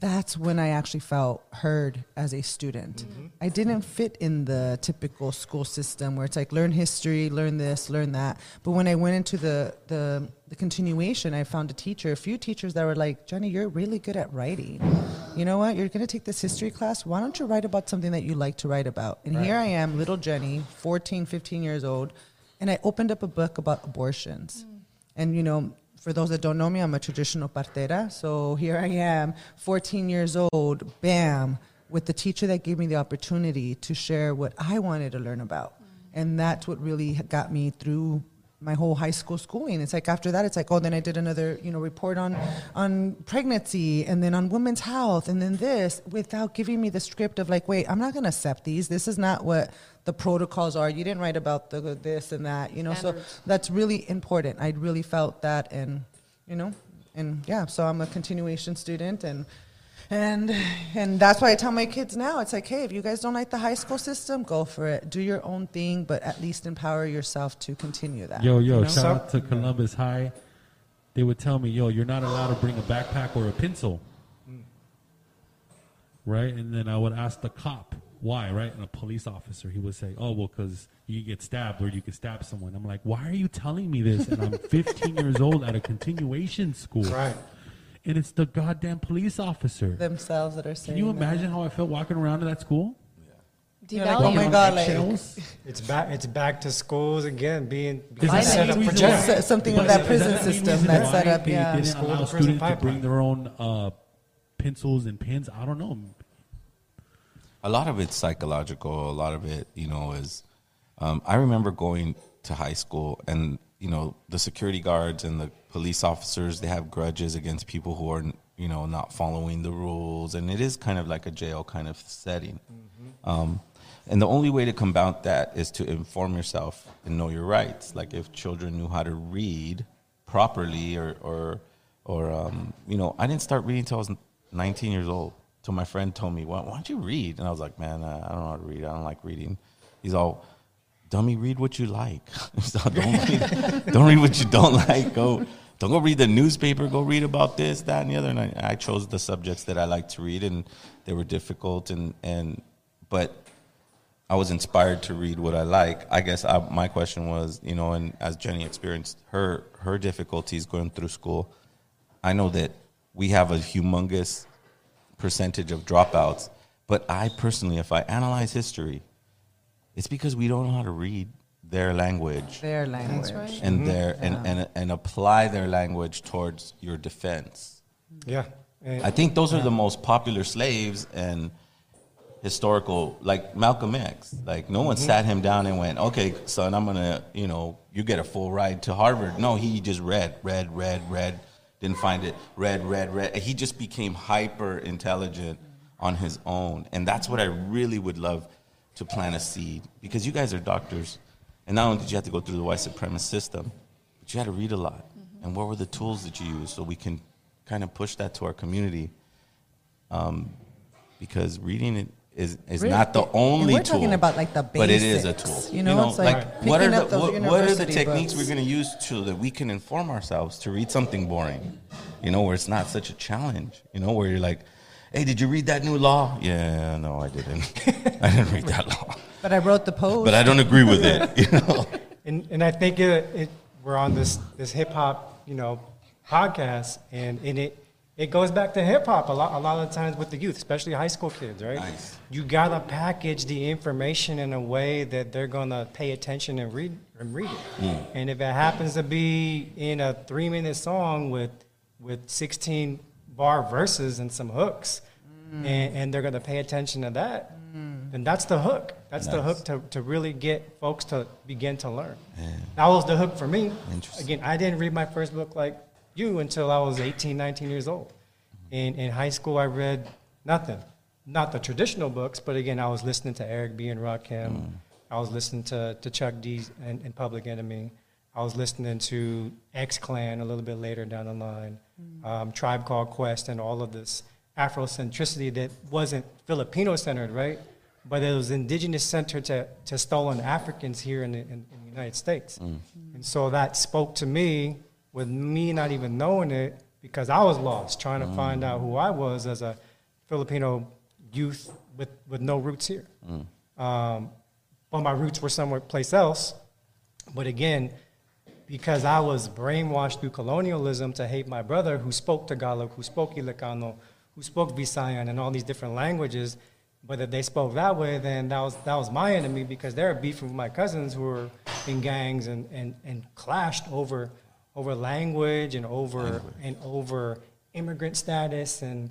P: That's when I actually felt heard as a student. Mm-hmm. I didn't fit in the typical school system where it's like learn history, learn this, learn that. But when I went into the, the, the continuation, I found a teacher, a few teachers that were like, Jenny, you're really good at writing. You know what? You're going to take this history class. Why don't you write about something that you like to write about? And here I am, little Jenny, 14, 15 years old, and I opened up a book about abortions. Mm. And, you know, for those that don't know me, I'm a traditional partera. So here I am, 14 years old, bam, with the teacher that gave me the opportunity to share what I wanted to learn about. And that's what really got me through my whole high school schooling. It's like after that, it's like, oh, then I did another, you know, report on on pregnancy and then on women's health and then this without giving me the script of like, wait, I'm not going to accept these. This is not what the protocols are. You didn't write about the this and that, you know.
M: Standards.
P: So that's really important. I really felt that, and you know, and yeah. So I'm a continuation student, and and and that's why I tell my kids now. It's like, hey, if you guys don't like the high school system, go for it. Do your own thing, but at least empower yourself to continue that.
K: Yo, yo,
P: you know?
K: shout out to Columbus High. They would tell me, yo, you're not allowed to bring a backpack or a pencil. Mm. Right? And then I would ask the cop, why, right? And a police officer, he would say, oh, well, because you get stabbed or you could stab someone. I'm like, why are you telling me this? And I'm (laughs) 15 years old at a continuation school.
L: Right.
K: And it's the goddamn police officer.
P: themselves that are saying.
K: Can you
P: that.
K: imagine how I felt walking around in that school?
P: You're like, oh my god, like
L: It's back. It's back to schools again, being,
K: Is
L: being
K: that
L: set up
K: main
L: for
K: reason why-
L: jail.
P: So- something of that prison
K: the main
P: system
K: reason
P: that's set up,
K: They,
P: yeah.
K: didn't
L: School to
K: allow
L: prison
K: students to bring their own uh, pencils and pens. I don't know.
A: a lot of it's psychological. A lot of it, you know, is. Um, I remember going to high school, and you know, the security guards and the police officers they have grudges against people who are, you know, not following the rules, and it is kind of like a jail kind of setting. Um, and the only way to combat that is to inform yourself and know your rights. Like if children knew how to read properly, or or or um, you know, I didn't start reading until I was 19 years old. Till my friend told me, "Why, why don't you read?" And I was like, "Man, uh, I don't know how to read. I don't like reading." He's all, "Dummy, read what you like. (laughs) So don't read, (laughs) don't read what you don't like. Go." Don't go read the newspaper. Go read about this, that, and the other. And I, I chose the subjects that I like to read, and they were difficult. And and but I was inspired to read what I like. I guess I, my question was, you know, and as Jenny experienced her her difficulties going through school, I know that we have a humongous percentage of dropouts. But I personally, if I analyze history, it's because we don't know how to read their language,
P: Their language.
M: right.
A: and
L: Mhm.
A: their and,
P: Yeah.
A: and and apply their language towards your defense.
L: Yeah. And-
A: I think those are the most popular slaves and historical, like Malcolm X. Like no one
L: Mhm.
A: sat him down and went, "Okay, son, I'm gonna, you know, you get a full ride to Harvard." No, he just read, read, read, read, didn't find it, read, read, read. He just became hyper intelligent on his own, and that's what I really would love to plant a seed because you guys are doctors, and not only did you have to go through the white supremacist system, but you had to read a lot. And what were the tools that you used so we can kind of push that to our community? Um, because reading it is is
P: Really?
A: not the
P: And
A: only
P: we're
A: tool.
P: talking about, like, the basics,
A: but it is a tool.
P: you know? It's like
A: what are the what, what are the techniques
P: books.
A: we're going to use so that we can inform ourselves to read something boring? You know, where it's not such a challenge. You know, where you're like, "Hey, did you read that new law?" Yeah, no, I didn't. (laughs) I didn't read that law.
P: But I wrote the post.
A: But I don't agree with it. You (laughs) know.
L: and and I think it, it we're on this this hip hop you know podcast and and it it goes back to hip hop a lot a lot of times with the youth, especially high school kids, right?
A: Nice.
L: You gotta package the information in a way that they're gonna pay attention and read and read it.
A: Mm.
L: And if it happens to be in a three minute song with with sixteen bar verses and some hooks,
P: Mm.
L: and, and they're gonna pay attention to that, then that's the hook. That's the hook to, to really get folks to begin to learn. That was the hook for me.
A: Interesting.
L: Again, I didn't read my first book like you until I was 18, 19 years old. In, in high school, I read nothing. Not the traditional books, but again, I was listening to Eric B. and Rakim.
A: Mm.
L: I was listening to, to Chuck D. and, and Public Enemy. I was listening to X Clan a little bit later down the line, um, Tribe Called Quest, and all of this Afrocentricity that wasn't Filipino centered, right? But it was indigenous center to, to stolen Africans here in the, in, in the United States. Mm. And so that spoke to me with me not even knowing it because I was lost trying to mm. find out who I was as a Filipino youth with, with no roots here. Mm. Um, but my roots were somewhere place else. But again, because I was brainwashed through colonialism to hate my brother who spoke Tagalog, who spoke Ilocano, who spoke Visayan and all these different languages, but if they spoke that way, then that was, that was my enemy because they were beefing with my cousins who were in gangs and, and, and clashed over over language and over and over immigrant status. And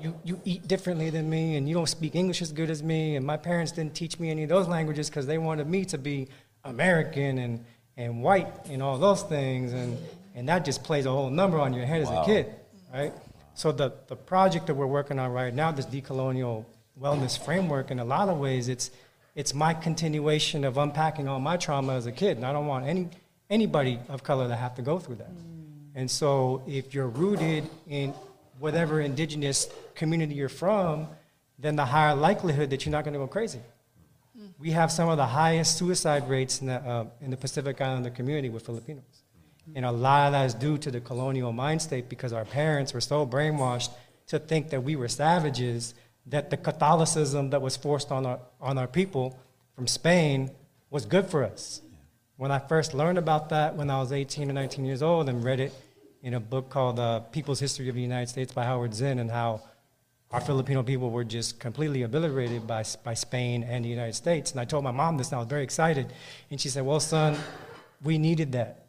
L: you, you eat differently than me and you don't speak English as good as me. And my parents didn't teach me any of those languages because they wanted me to be American and, and white and all those things. And, and that just plays a whole number on your head as a kid, right? So the, the project that we're working on right now, this decolonial wellness framework, in a lot of ways, it's it's my continuation of unpacking all my trauma as a kid, and I don't want any anybody of color to have to go through that. Mm. And so, if you're rooted in whatever indigenous community you're from, then the higher likelihood that you're not going to go crazy. Mm. We have some of the highest suicide rates in the, uh, in the Pacific Islander community with Filipinos. Mm. And a lot of that is due to the colonial mind state because our parents were so brainwashed to think that we were savages that the Catholicism that was forced on our, on our people from Spain was good for us. When I first learned about that when I was 18 or 19 years old and read it in a book called uh, People's History of the United States by Howard Zinn and how our Filipino people were just completely obliterated by, by Spain and the United States. And I told my mom this and I was very excited. And she said, Well, son, we needed that.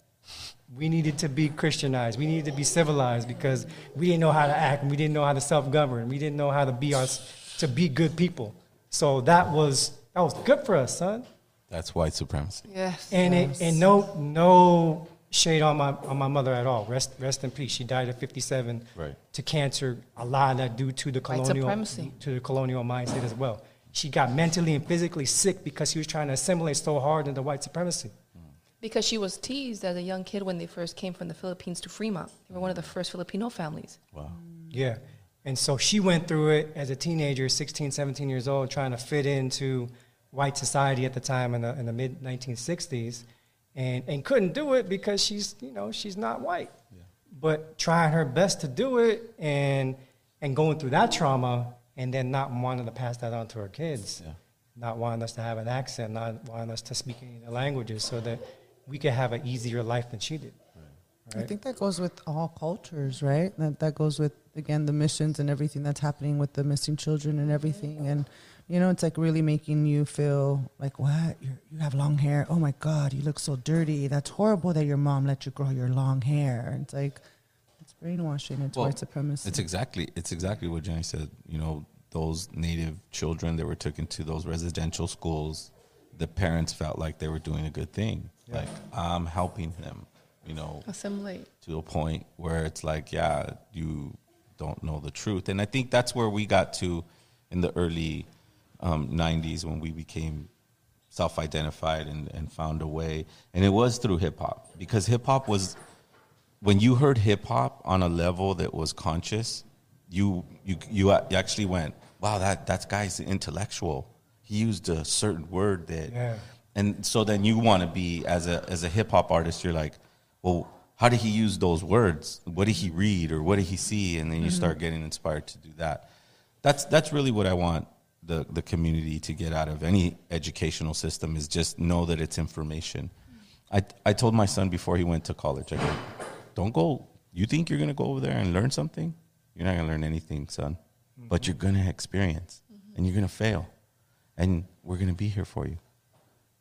L: We needed to be Christianized. We needed to be civilized because we didn't know how to act and we didn't know how to self govern. We didn't know how to be us to be good people. So that was that was good for us, son.
A: That's white supremacy.
M: Yes.
L: And it, and no no shade on my on my mother at all. Rest rest in peace. She died at 57
A: Right.
L: to cancer. A lot of that due to the
M: White
L: colonial
M: supremacy.
L: to the colonial mindset as well. She got mentally and physically sick because she was trying to assimilate so hard into white supremacy.
M: Because she was teased as a young kid when they first came from the Philippines to Fremont. They were one of the first Filipino families.
A: Wow.
L: Yeah. And so she went through it as a teenager, 16, 17 years old, trying to fit into white society at the time in the, in the mid 1960s and, and couldn't do it because she's, you know, she's not white. Yeah. But trying her best to do it and, and going through that trauma and then not wanting to pass that on to her kids. yeah. Not wanting us to have an accent, not wanting us to speak any of the languages so that we could have an easier life than she did.
P: I think that goes with all cultures, right? That that goes with again the missions and everything that's happening with the missing children and everything, and you know it's like really making you feel like what you you have long hair. Oh my God, you look so dirty. That's horrible that your mom let you grow your long hair. It's like it's brainwashing. It's
A: Well,
P: white supremacy.
A: It's exactly it's exactly what Jenny said. You know, those native children that were taken to those residential schools, the parents felt like they were doing a good thing.
M: Yeah.
A: Like I'm helping him, You know,
M: Assimilate.
A: to a point where it's like, yeah, you don't know the truth. And I think that's where we got to in the early um, 90s when we became self identified and, and found a way. And it was through hip hop because hip hop was, when you heard hip hop on a level that was conscious, you, you, you you actually went, wow, that, that guy's intellectual. He used a certain word that,
L: Yeah.
A: And so then you want to be as a as a hip hop artist, you're like, well, how did he use those words? What did he read or what did he see? And then you
Q: Mhm.
A: start getting inspired to do that. That's that's really what I want the the community to get out of any educational system is just know that it's information. I I told my son before he went to college, I go, don't go. You think you're gonna go over there and learn something? You're not gonna learn anything, son. But you're gonna experience, and you're gonna fail, and we're gonna be here for you.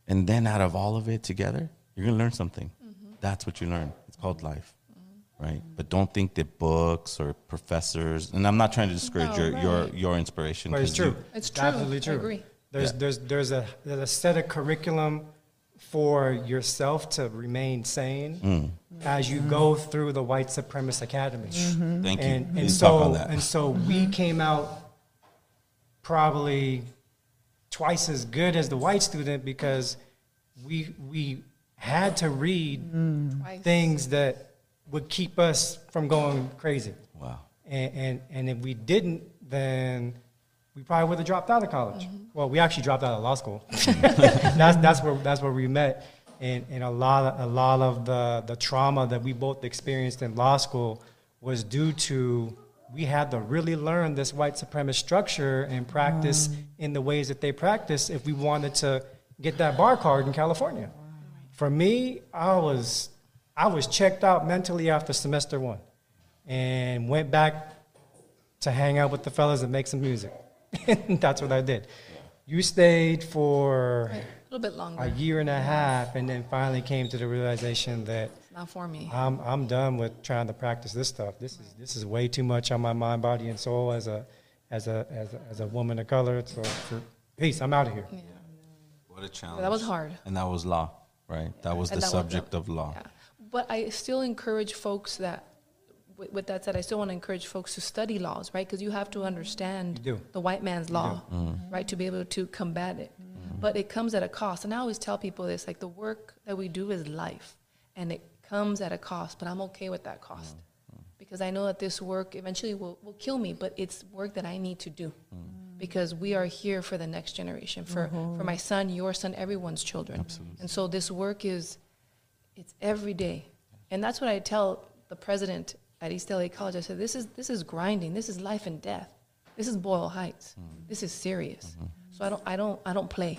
A: And then out of all of it together, you're gonna learn something. That's what you learn. It's called life, right? But don't think that books or professors. And I'm not trying to discourage
L: No,
A: your, your
L: right.
A: your inspiration.
L: But it's
A: 'cause
L: true.
A: you-
M: It's
L: It's
M: true.
L: Absolutely
M: I
L: true.
M: agree.
L: There's
A: Yeah.
L: there's there's a there's a set of curriculum for yourself to remain sane
A: Mm.
L: as you go through the white supremacist academy.
A: Mhm. Thank you.
L: And, and so
A: talk on that.
L: and so we came out probably twice as good as the white student because we we had to read
M: Twice.
L: things that would keep us from going crazy.
A: Wow.
L: And, and, and if we didn't, then we probably would have dropped out of college. Mm-hmm. Well, we actually dropped out of law school. (laughs) (laughs) that's, that's, where, that's where we met. And, and a, lot of, a lot of the, the trauma that we both experienced in law school was due to we had to really learn this white supremacist structure and practice mm. in the ways that they practice if we wanted to get that bar card in California. For me, I was I was checked out mentally after semester one, and went back to hang out with the fellas and make some music. (laughs) That's what I did. You stayed for
M: A little bit longer.
L: a year and a half, and then finally came to the realization that
M: Not for me.
L: I'm I'm done with trying to practice this stuff. This is this is way too much on my mind, body, and soul as a as a as a, as a woman of color. So for, peace. I'm out of here.
A: What a challenge.
M: that was hard.
A: And that was law, right? That was
M: And
A: the
M: that was
A: subject
M: the-
A: of law.
M: But I still encourage folks that, with, with that said, I still want to encourage folks to study laws, right? Because you have to understand the white man's law,
A: do. Mhm.
M: right, to be able to combat it. But it comes at a cost. And I always tell people this like, the work that we do is life, and it comes at a cost, but I'm okay with that cost. Mm-hmm. Mm-hmm. Because I know that this work eventually will, will kill me, but it's work that I need to do. Mm-hmm. Because we are here for the next generation, for,
P: Mhm.
M: for my son, your son, everyone's children. Absolutely. And so this work is it's every day. And that's what I tell the president at East LA College. I said, this is, this is grinding. This is life and death. This is Boyle Heights. This is serious. So I don't, I don't, I don't play.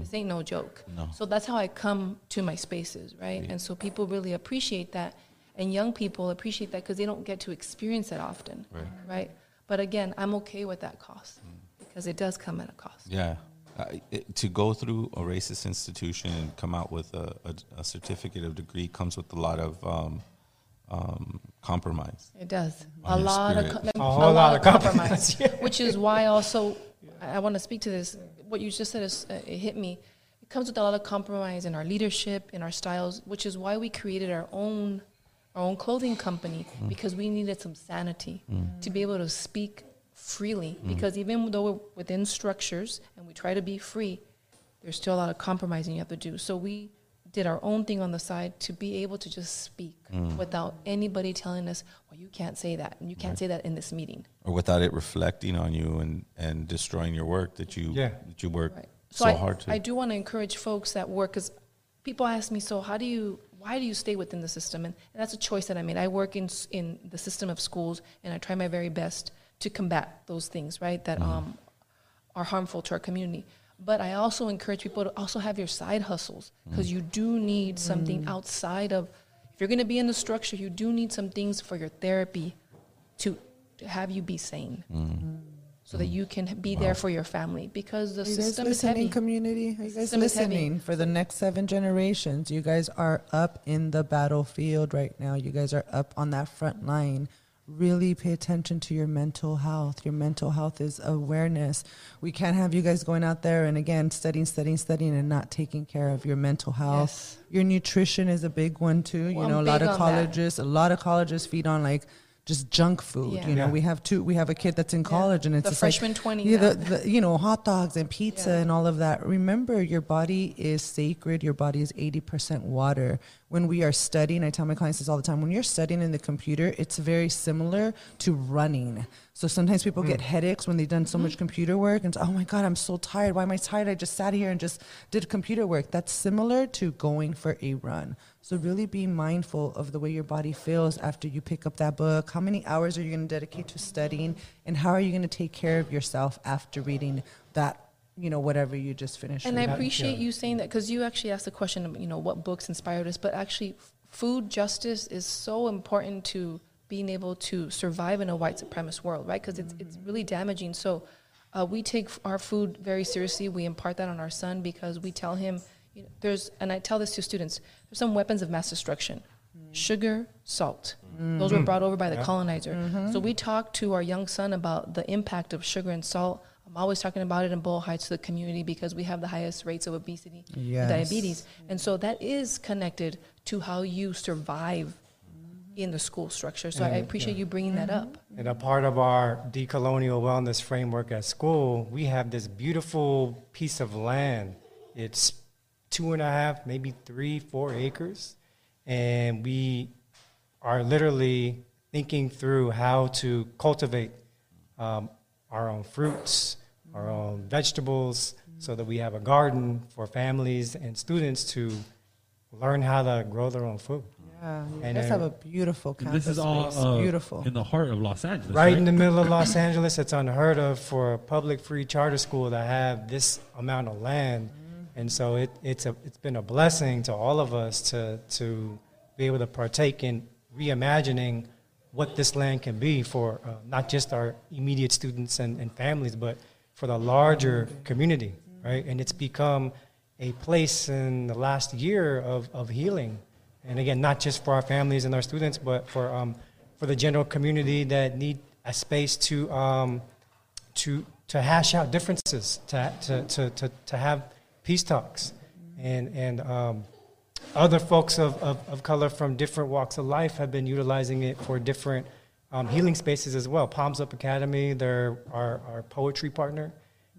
M: This ain't no joke.
A: No.
M: So that's how I come to my spaces, right? And so people really appreciate that. And young people appreciate that because they don't get to experience it often,
A: Right.
M: right? But again, I'm okay with that cost because it does come at a cost.
A: Yeah. Uh, it, to go through a racist institution and come out with a, a, a certificate of degree comes with a lot of um, um, compromise.
M: It does.
A: On
M: A
A: your
M: lot of co-
L: A whole lot of
M: compromise,
L: compromise.
M: which is why also I, I want to speak to this. What you just said is uh, it hit me. It comes with a lot of compromise in our leadership, in our styles, which is why we created our own our own clothing company
A: Mm.
M: because we needed some sanity
A: Mm.
M: to be able to speak freely.
A: Mm.
M: Because even though we're within structures and we try to be free, there's still a lot of compromising you have to do. So we did our own thing on the side to be able to just speak
A: Mm.
M: without anybody telling us, well, you can't say that, and you can't
A: Right.
M: say that in this meeting.
A: Or without it reflecting on you and, and destroying your work that you
L: Yeah.
A: that you work
M: So,
A: so
M: I,
A: hard to.
M: I do want to encourage folks that work because people ask me, so how do you, why do you stay within the system? And, and that's a choice that I made. I work in in the system of schools, and I try my very best to combat those things, right, that
A: Mm-hmm.
M: um, are harmful to our community. But I also encourage people to also have your side hustles because
A: Mm.
M: you do need something outside of. If you're going to be in the structure, you do need some things for your therapy to, to have you be sane. So that you can be there for your family because the
P: Are you guys
M: system is
P: listening,
M: heavy.
P: community? Are you guys
M: System is
P: listening for the next seven generations? You guys are up in the battlefield right now. You guys are up on that front line. Really pay attention to your mental health. Your mental health is awareness. We can't have you guys going out there and again studying, studying, studying, and not taking care of your mental health. Your nutrition is a big one too. You know,
M: I'm
P: a lot of
M: on that.
P: colleges, a lot of colleges feed on like just junk food.
M: Yeah.
P: You know,
M: Yeah.
P: we have two. We have a kid that's in college, and it's
M: The
P: just like,
M: freshman 20
P: Yeah, the, the, you know, hot dogs and pizza and all of that. Remember, your body is sacred. Your body is 80% water. When we are studying, I tell my clients this all the time when you're studying in the computer, it's very similar to running. So sometimes people get mm. headaches when they've done so much mm. computer work and, oh my God, I'm so tired. Why am I tired? I just sat here and just did computer work. That's similar to going for a run. So really be mindful of the way your body feels after you pick up that book. How many hours are you going to dedicate to studying? And how are you going to take care of yourself after reading that, you know, whatever you just finished?
M: And I
P: reading?
M: appreciate you saying that because you actually asked the question, you know, what books inspired us. But actually, f- food justice is so important to being able to survive in a white supremacist world, right? Because it's, it's really damaging. So uh, we take our food very seriously. We impart that on our son because we tell him, you know, there's, and I tell this to students, there's some weapons of mass destruction sugar, salt. Those were
L: Mhm.
M: brought over by the
L: Yeah.
M: colonizer.
P: Mm-hmm.
M: So we talk to our young son about the impact of sugar and salt. I'm always talking about it in Boyle Heights to the community because we have the highest rates of obesity
P: Yes.
M: and diabetes. And so that is connected to how you survive in the school structure. So I appreciate
L: yeah.
M: you bringing that up.
L: And a part of our decolonial wellness framework at school, we have this beautiful piece of land. It's two and a half, maybe three, four acres. And we are literally thinking through how to cultivate um, our own fruits, our own vegetables, so that we have a garden for families and students to learn how to grow their own food.
P: Yeah, you
L: And
P: guys
L: then-
P: have a beautiful campus.
K: This is all
P: space.
K: uh,
P: beautiful.
K: in the heart of Los Angeles,
L: right in the middle of (coughs) Los Angeles. It's unheard of for a public free charter school to have this amount of land, and so it, it's a it's been a blessing to all of us to to be able to partake in reimagining what this land can be for uh, not just our immediate students and, and families, but for the larger community, right? And it's become a place in the last year of, of healing and again, not just for our families and our students, but for um, for the general community that need a space to um, to to hash out differences, to to to to, to have peace talks, and and um, other folks of, of, of color from different walks of life have been utilizing it for different um, healing spaces as well. Palms Up Academy, they're our, our poetry partner,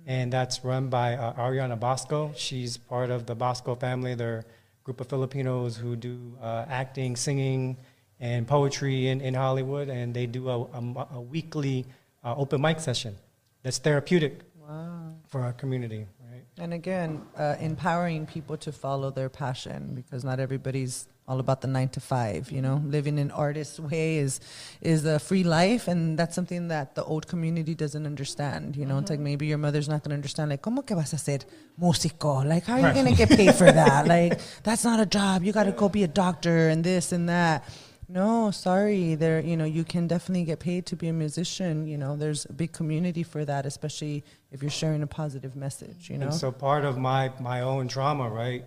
L: and that's run by uh, Ariana Bosco. She's part of the Bosco family. They're group of Filipinos who do uh, acting, singing, and poetry in, in Hollywood, and they do a, a, a weekly uh, open mic session that's therapeutic
P: Wow.
L: for our community. Right?
P: And again, uh, empowering people to follow their passion because not everybody's all about the nine to five. You know, living an artist's way is is a free life, and that's something that the old community doesn't understand. You know, it's like mm-hmm. maybe your mother's not going to understand. Like, ¿cómo que vas a ser músico? Like, how are you
Q: Right.
P: going to get paid for that? (laughs) like, that's not a job. You got to go be a doctor and this and that. No, sorry. There, you know, you can definitely get paid to be a musician. You know, there's a big community for that, especially if you're sharing a positive message. You know,
L: And so part of my, my own trauma, right,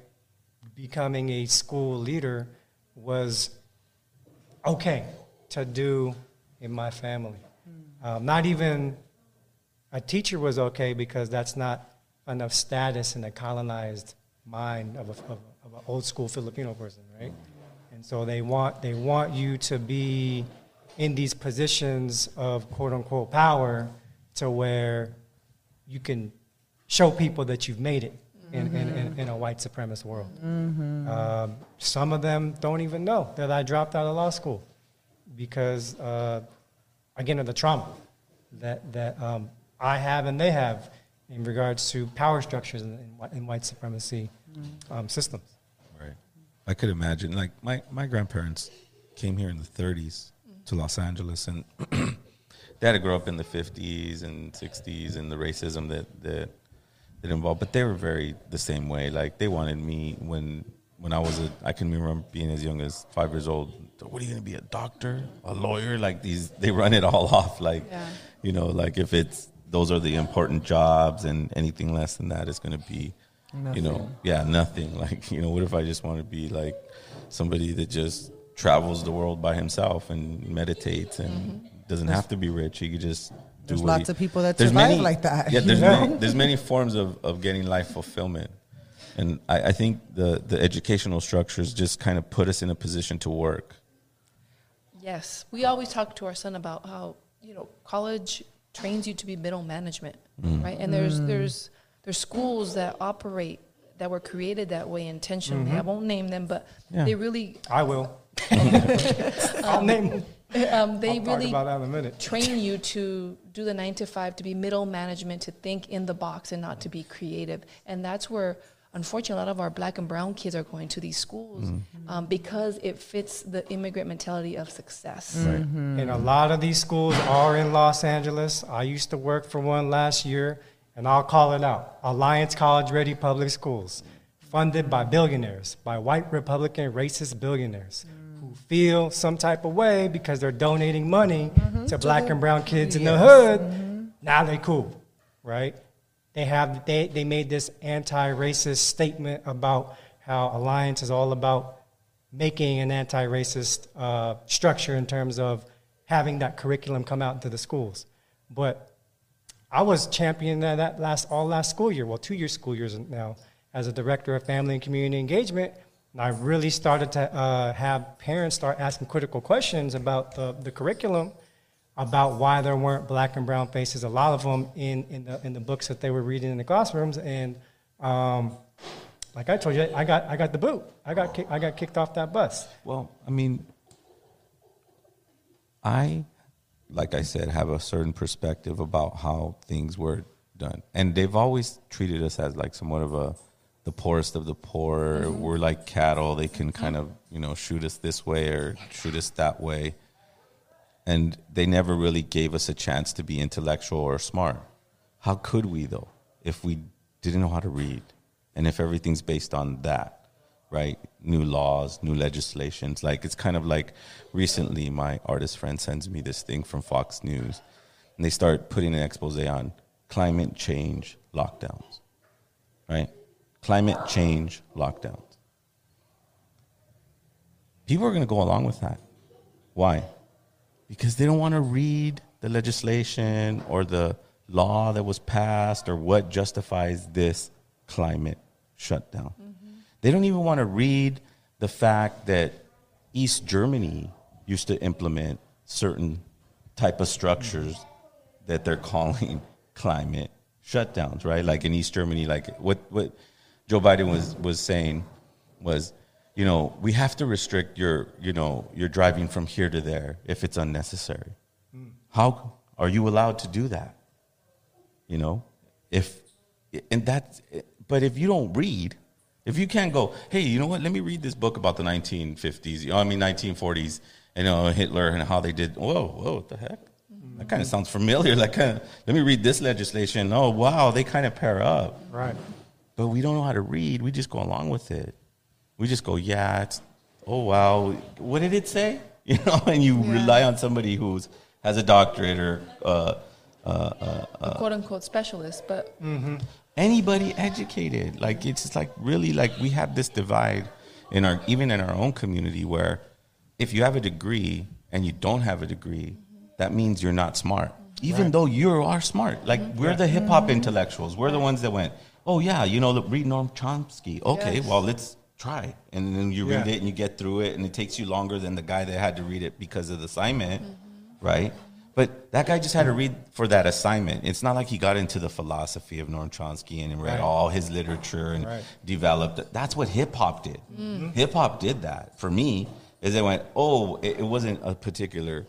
L: becoming a school leader was okay to do in my family. Um, not even a teacher was okay because that's not enough status in the colonized mind of, a, of, of an old school Filipino person, right? And so they want, they want you to be in these positions of quote unquote power to where you can show people that you've made it in, in, in, in a white supremacist world.
P: Mhm.
L: Um, some of them don't even know that I dropped out of law school because, uh, again, of the trauma that, that um, I have and they have in regards to power structures in, in, whi- in white supremacy um, systems.
A: Right. I could imagine. Like my, my grandparents came here in the 30s to Los Angeles, and (clears throat) they had to grow up in the 50s and 60s and the racism that that that involved. But they were very the same way. Like they wanted me when when I was a. I can remember being as young as five years old. What are you going to be? A doctor? A lawyer? Like these, they run it all (laughs) off. Like
M: Yeah.
A: you know, like if it's those are the important jobs, and anything less than that is going to be, you know, yeah, nothing. (laughs) Like, you know, what if I just want to be like somebody that just travels the world by himself and meditates and doesn't have to be rich. He could just
P: Mm-hmm. There's
A: what
P: lots
A: he-
P: of people that
A: there's
P: survive
A: many-
P: like that,
A: Yeah, there's many, there's many forms of, of getting life fulfillment. And I, I think the, the educational structures just kind of put us in a position to work.
M: Yes, we always talk to our son about how you know college trains you to be middle management,
A: Mm.
M: right? And there's
P: Mm.
M: there's there's schools that operate that were created that way intentionally.
L: Mhm.
M: I won't name them, but
L: Yeah.
M: they really
L: I will. (laughs) I'll name them. (laughs)
M: Um, they
L: I'll talk
M: really
L: about that in a minute.
M: train you (laughs) to do the nine to five, to be middle management, to think in the box and not to be creative. And that's where, unfortunately, a lot of our black and brown kids are going to these schools
L: Mhm.
M: um, because it fits the immigrant mentality of success.
L: And a lot of these schools are in Los Angeles. I used to work for one last year, and I'll call it out Alliance College Ready Public Schools, funded by billionaires, by white Republican racist billionaires who feel some type of way because they're donating money to black and brown kids in the
P: Yes.
L: hood. Now they cool, right? They have they, they made this anti-racist statement about how Alliance is all about making an anti-racist uh, structure in terms of having that curriculum come out into the schools. But I was championing that, that last all last school year, well, two year school years now, as a director of family and community engagement. And I really started to uh, have parents start asking critical questions about the, the curriculum, about why there weren't black and brown faces, a lot of them in, in, the, in the books that they were reading in the classrooms. And um, like I told you, I got, I got the boot. I got, I got kicked off that bus.
A: Well, I mean, I, like I said, have a certain perspective about how things were done, and they've always treated us as like somewhat of a the poorest of the poor.
Q: Mhm.
A: We're like cattle; they can kind of you know shoot us this way or shoot us that way, and they never really gave us a chance to be intellectual or smart. How could we though, if we didn't know how to read, and if everything's based on that? right? New laws, new legislations. Like it's kind of like recently, my artist friend sends me this thing from Fox News, and they start putting an expose on climate change lockdowns, right? Climate change lockdowns. People are going to go along with that. Why? Because they don't want to read the legislation or the law that was passed or what justifies this climate shutdown. Mm-hmm. They don't even want to read the fact that East Germany used to implement certain type of structures that they're (laughs) calling climate shutdowns, right? Like in East Germany, like what what Joe Biden was was saying was, you know, we have to restrict your, you know, your driving from here to there if it's unnecessary. Hmm. How are you allowed to do that? You know, if and that's but if you don't read, if you can't go, hey, you know what? Let me read this book about the 1950s. You know, I mean 1940s. You know, Hitler and how they did. Whoa, whoa, what the heck? Hmm. That kind of sounds familiar. Like, kind of, let me read this legislation. Oh, wow, they kind of pair up.
L: Right.
A: But we don't know how to read. We just go along with it. We just go, yeah, it's, oh, wow. What did it say? (laughs) You know, and you
M: Yeah.
A: rely on somebody who's has a doctorate or uh, uh, uh,
M: a quote unquote specialist, but
A: anybody educated. Like it's just like really like we have this divide in our even in our own community where if you have a degree and you don't have a degree, that means you're not smart. Even
L: Right.
A: though you are smart. Like we're the hip hop intellectuals. We're the ones that went, Oh yeah, you know, look, read Noam Chomsky. Okay,
L: Yes.
A: well let's try. And then you read
L: Yeah.
A: it and you get through it and it takes you longer than the guy that had to read it because of the assignment. Right? But that guy just had to read for that assignment. It's not like he got into the philosophy of Noam Chomsky and read
L: Right.
A: all his literature and
L: Right.
A: developed. That's what hip hop did.
L: Mhm.
A: Hip hop did that for me. Is it went, oh, it, it wasn't a particular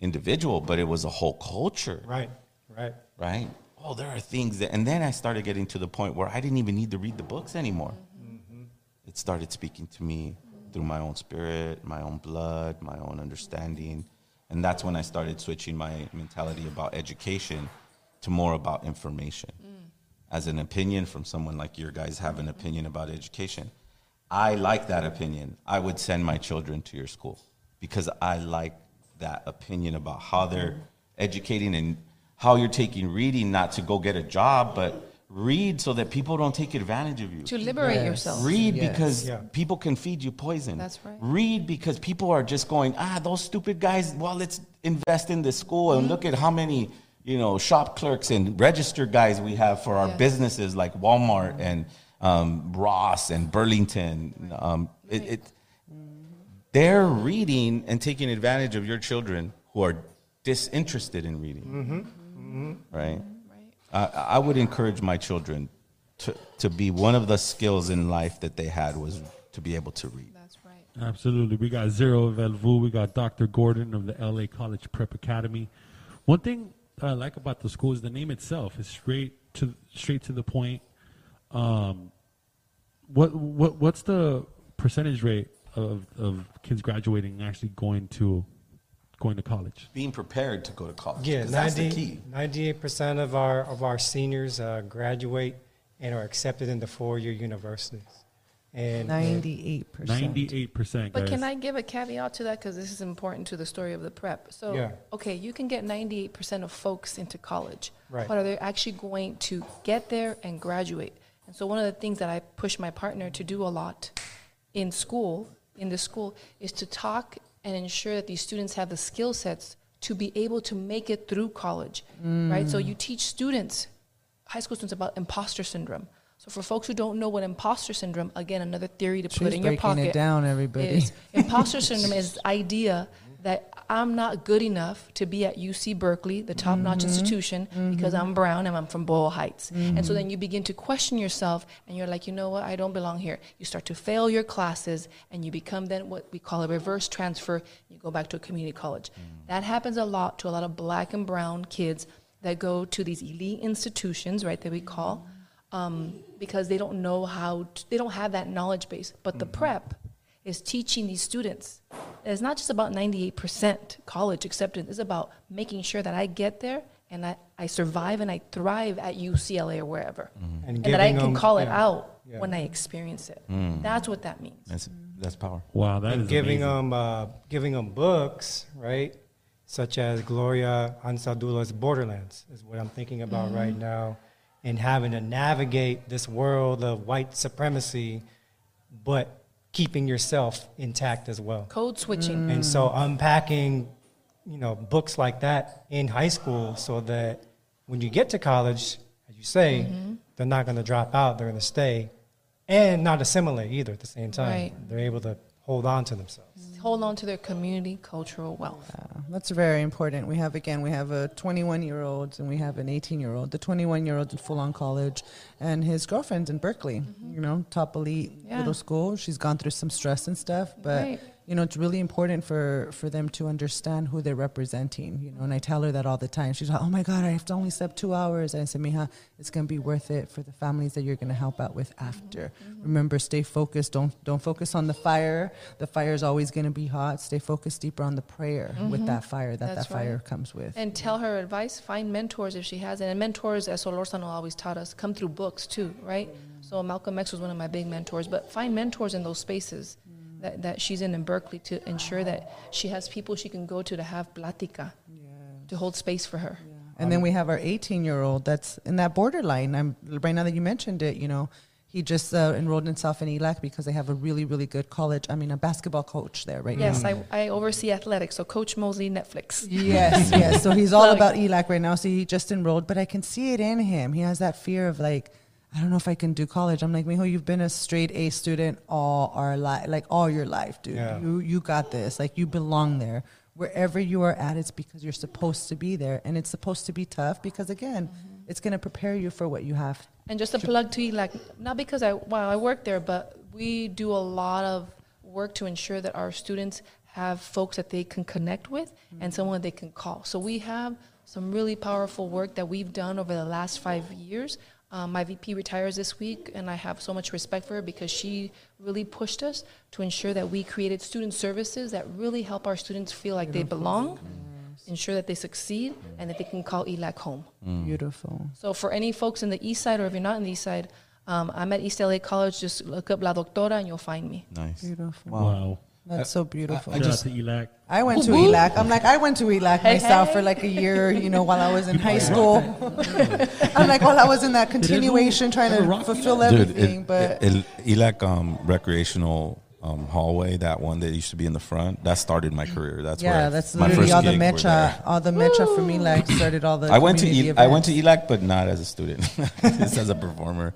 A: individual, but it was a whole culture.
L: Right. Right.
A: Right. Oh, there are things that, and then I started getting to the point where I didn't even need to read the books anymore. Mm-hmm. It started speaking to me through my own spirit, my own blood, my own understanding. And that's when I started switching my mentality about education to more about information. Mm. As an opinion from someone like your guys have an opinion about education. I like that opinion. I would send my children to your school because I like that opinion about how they're educating and how you're taking reading not to go get a job, but read so that people don't take advantage of you.
M: To liberate Yes. yourself.
A: Read
M: Yes.
A: because
M: Yeah.
A: people can feed you poison.
M: That's right.
A: Read because people are just going, ah, those stupid guys, well, let's invest in this school and look at how many, you know, shop clerks and register guys we have for our
M: Yes.
A: businesses like Walmart and um, Ross and Burlington. Um, it, it, they're reading and taking advantage of your children who are disinterested in reading
L: Mm-hmm. Mm-hmm.
A: right? I, I would encourage my children to, to be one of the skills in life that they had was to be able to read. That's right.
K: Absolutely. We got Zero of El Vuh. We got Dr. Gordon of the LA College Prep Academy. One thing that I like about the school is the name itself is straight to straight to the point. Um, what what what's the percentage rate of, of kids graduating and actually going to going to college?
A: Being prepared to go to college.
L: Yeah,
A: 'cause that's the key.
L: 98 percent of our of our seniors uh, graduate and are accepted into four year universities. And
P: 98%.
K: 98%.
M: But
K: guys.
M: can I give a caveat to that because this is important to the story of the prep? So,
L: Yeah.
M: okay, you can get 98% of folks into college,
L: Right.
M: but are they actually going to get there and graduate? And so, one of the things that I push my partner to do a lot in school, in the school, is to talk and ensure that these students have the skill sets to be able to make it through college, right? So,
P: Mm.
M: you teach students, high school students, about imposter syndrome. So, for folks who don't know what imposter syndrome, again, another theory to
P: She's
M: put in your pocket.
P: breaking it down, everybody.
M: is imposter syndrome is the idea that I'm not good enough to be at UC Berkeley, the top notch
P: Mhm.
M: institution, because
P: Mhm.
M: I'm brown and I'm from Boyle Heights. And so
P: Mhm.
M: then you begin to question yourself and you're like, you know what, I don't belong here. You start to fail your classes and you become then what we call a reverse transfer. You go back to a community college. That happens a lot to a lot of black and brown kids that go to these elite institutions, right, that we call, um, because they don't know how, to, they don't have that knowledge base. But the prep is teaching these students. It's not just about 98% college acceptance, it's about making sure that I get there and I, I survive and I thrive at UCLA or wherever.
L: And
M: And, that I can
L: them-
M: call it
L: yeah.
M: out
L: Yeah.
M: when I experience it.
A: Mm.
M: That's what that means.
A: That's that's power.
K: Wow, that is
L: and giving
K: amazing.
L: them uh, giving them books, right? Such as Gloria Anzaldúa's Borderlands is what I'm thinking about right
M: Mhm.
L: now, and having to navigate this world of white supremacy, but keeping yourself intact as well.
M: Code switching.
L: And so unpacking, you know, books like that in high school so that when you get to college, as you say,
M: Mhm.
L: they're not going to drop out, they're going to stay and not assimilate either at the same time.
M: Right.
L: They're able to hold on to themselves.
M: Hold on to their community cultural wealth.
P: Yeah, That's very important. We have again, we have a 21 year old and we have an 18 year old. The 21 year old in full on college, and his girlfriend's in Berkeley. Mm-hmm. You know, top elite
M: Yeah.
P: little school. She's gone through some stress and stuff, but
M: Right.
P: You know, it's really important for for them to understand who they're representing. You know, and I tell her that all the time. She's like, "Oh my God, I have to only slept two hours." And I said, "Mija, it's gonna be worth it for the families that you're gonna help out with after. Remember, stay focused. Don't don't focus on the fire. The fire is always gonna be hot. Stay focused deeper on the prayer with
M: Mhm.
P: that fire that
M: That's
P: that fire
M: right.
P: comes with."
M: And tell her advice, find mentors if she has it. And mentors, as Solorzano always taught us, come through books too, right? So Malcolm X was one of my big mentors. But find mentors in those spaces that, that she's in in Berkeley to ensure that she has people she can go to to have platica, to hold space for her.
P: And then we have our 18 year old that's in that borderline. I'm right now that you mentioned it. You know, he just uh, enrolled himself in ELAC because they have a really, really good college. I mean, a basketball coach there right
M: Yes,
P: now.
M: I, I oversee athletics. So Coach Mosley, Netflix.
P: Yes, (laughs) yes. So he's all about ELAC right now. So he just enrolled, but I can see it in him. He has that fear of like, I don't know if I can do college. I'm like, Mijo, you've been a straight A student all our life, like all your life, dude.
L: Yeah.
P: You you got this. Like you belong there. Wherever you are at, it's because you're supposed to be there, and it's supposed to be tough because again, mm-hmm. it's going to prepare you for what you have.
M: And just a plug to you, like not because I well I work there, but we do a lot of work to ensure that our students have folks that they can connect with and mm-hmm. someone they can call. So we have some really powerful work that we've done over the last five years. Um, my VP retires this week, and I have so much respect for her because she really pushed us to ensure that we created student services that really help our students feel like they belong, ensure that they succeed, and that they can call ELAC home.
P: Beautiful.
M: So for any folks in the east side, or if you're not in the east side, um, I'm at East LA College. Just look up La Doctora and you'll find me.
A: Nice.
P: Beautiful.
K: Wow.
P: That's so beautiful.
K: Shout out to ELAC.
P: I went to
M: Woo woo.
P: ELAC. I'm like, I went to ELAC
M: Hey,
P: myself
M: hey.
P: for like a year, you know, while I was in high school. (laughs) I'm like, while I was in that continuation trying to fulfill everything,
A: Dude,
P: but
A: it, it, ELAC um, recreational um, hallway, that one that used to be in the front, that started my career. That's
P: yeah,
A: where I-
P: that's
A: my
P: literally
A: first
P: all the
A: gig were
P: mecha,
A: there.
P: all the MEChA from ELAC started all the.
A: I went to
P: community
A: E- I went to. ELAC, but not as a student, (laughs) just as a performer.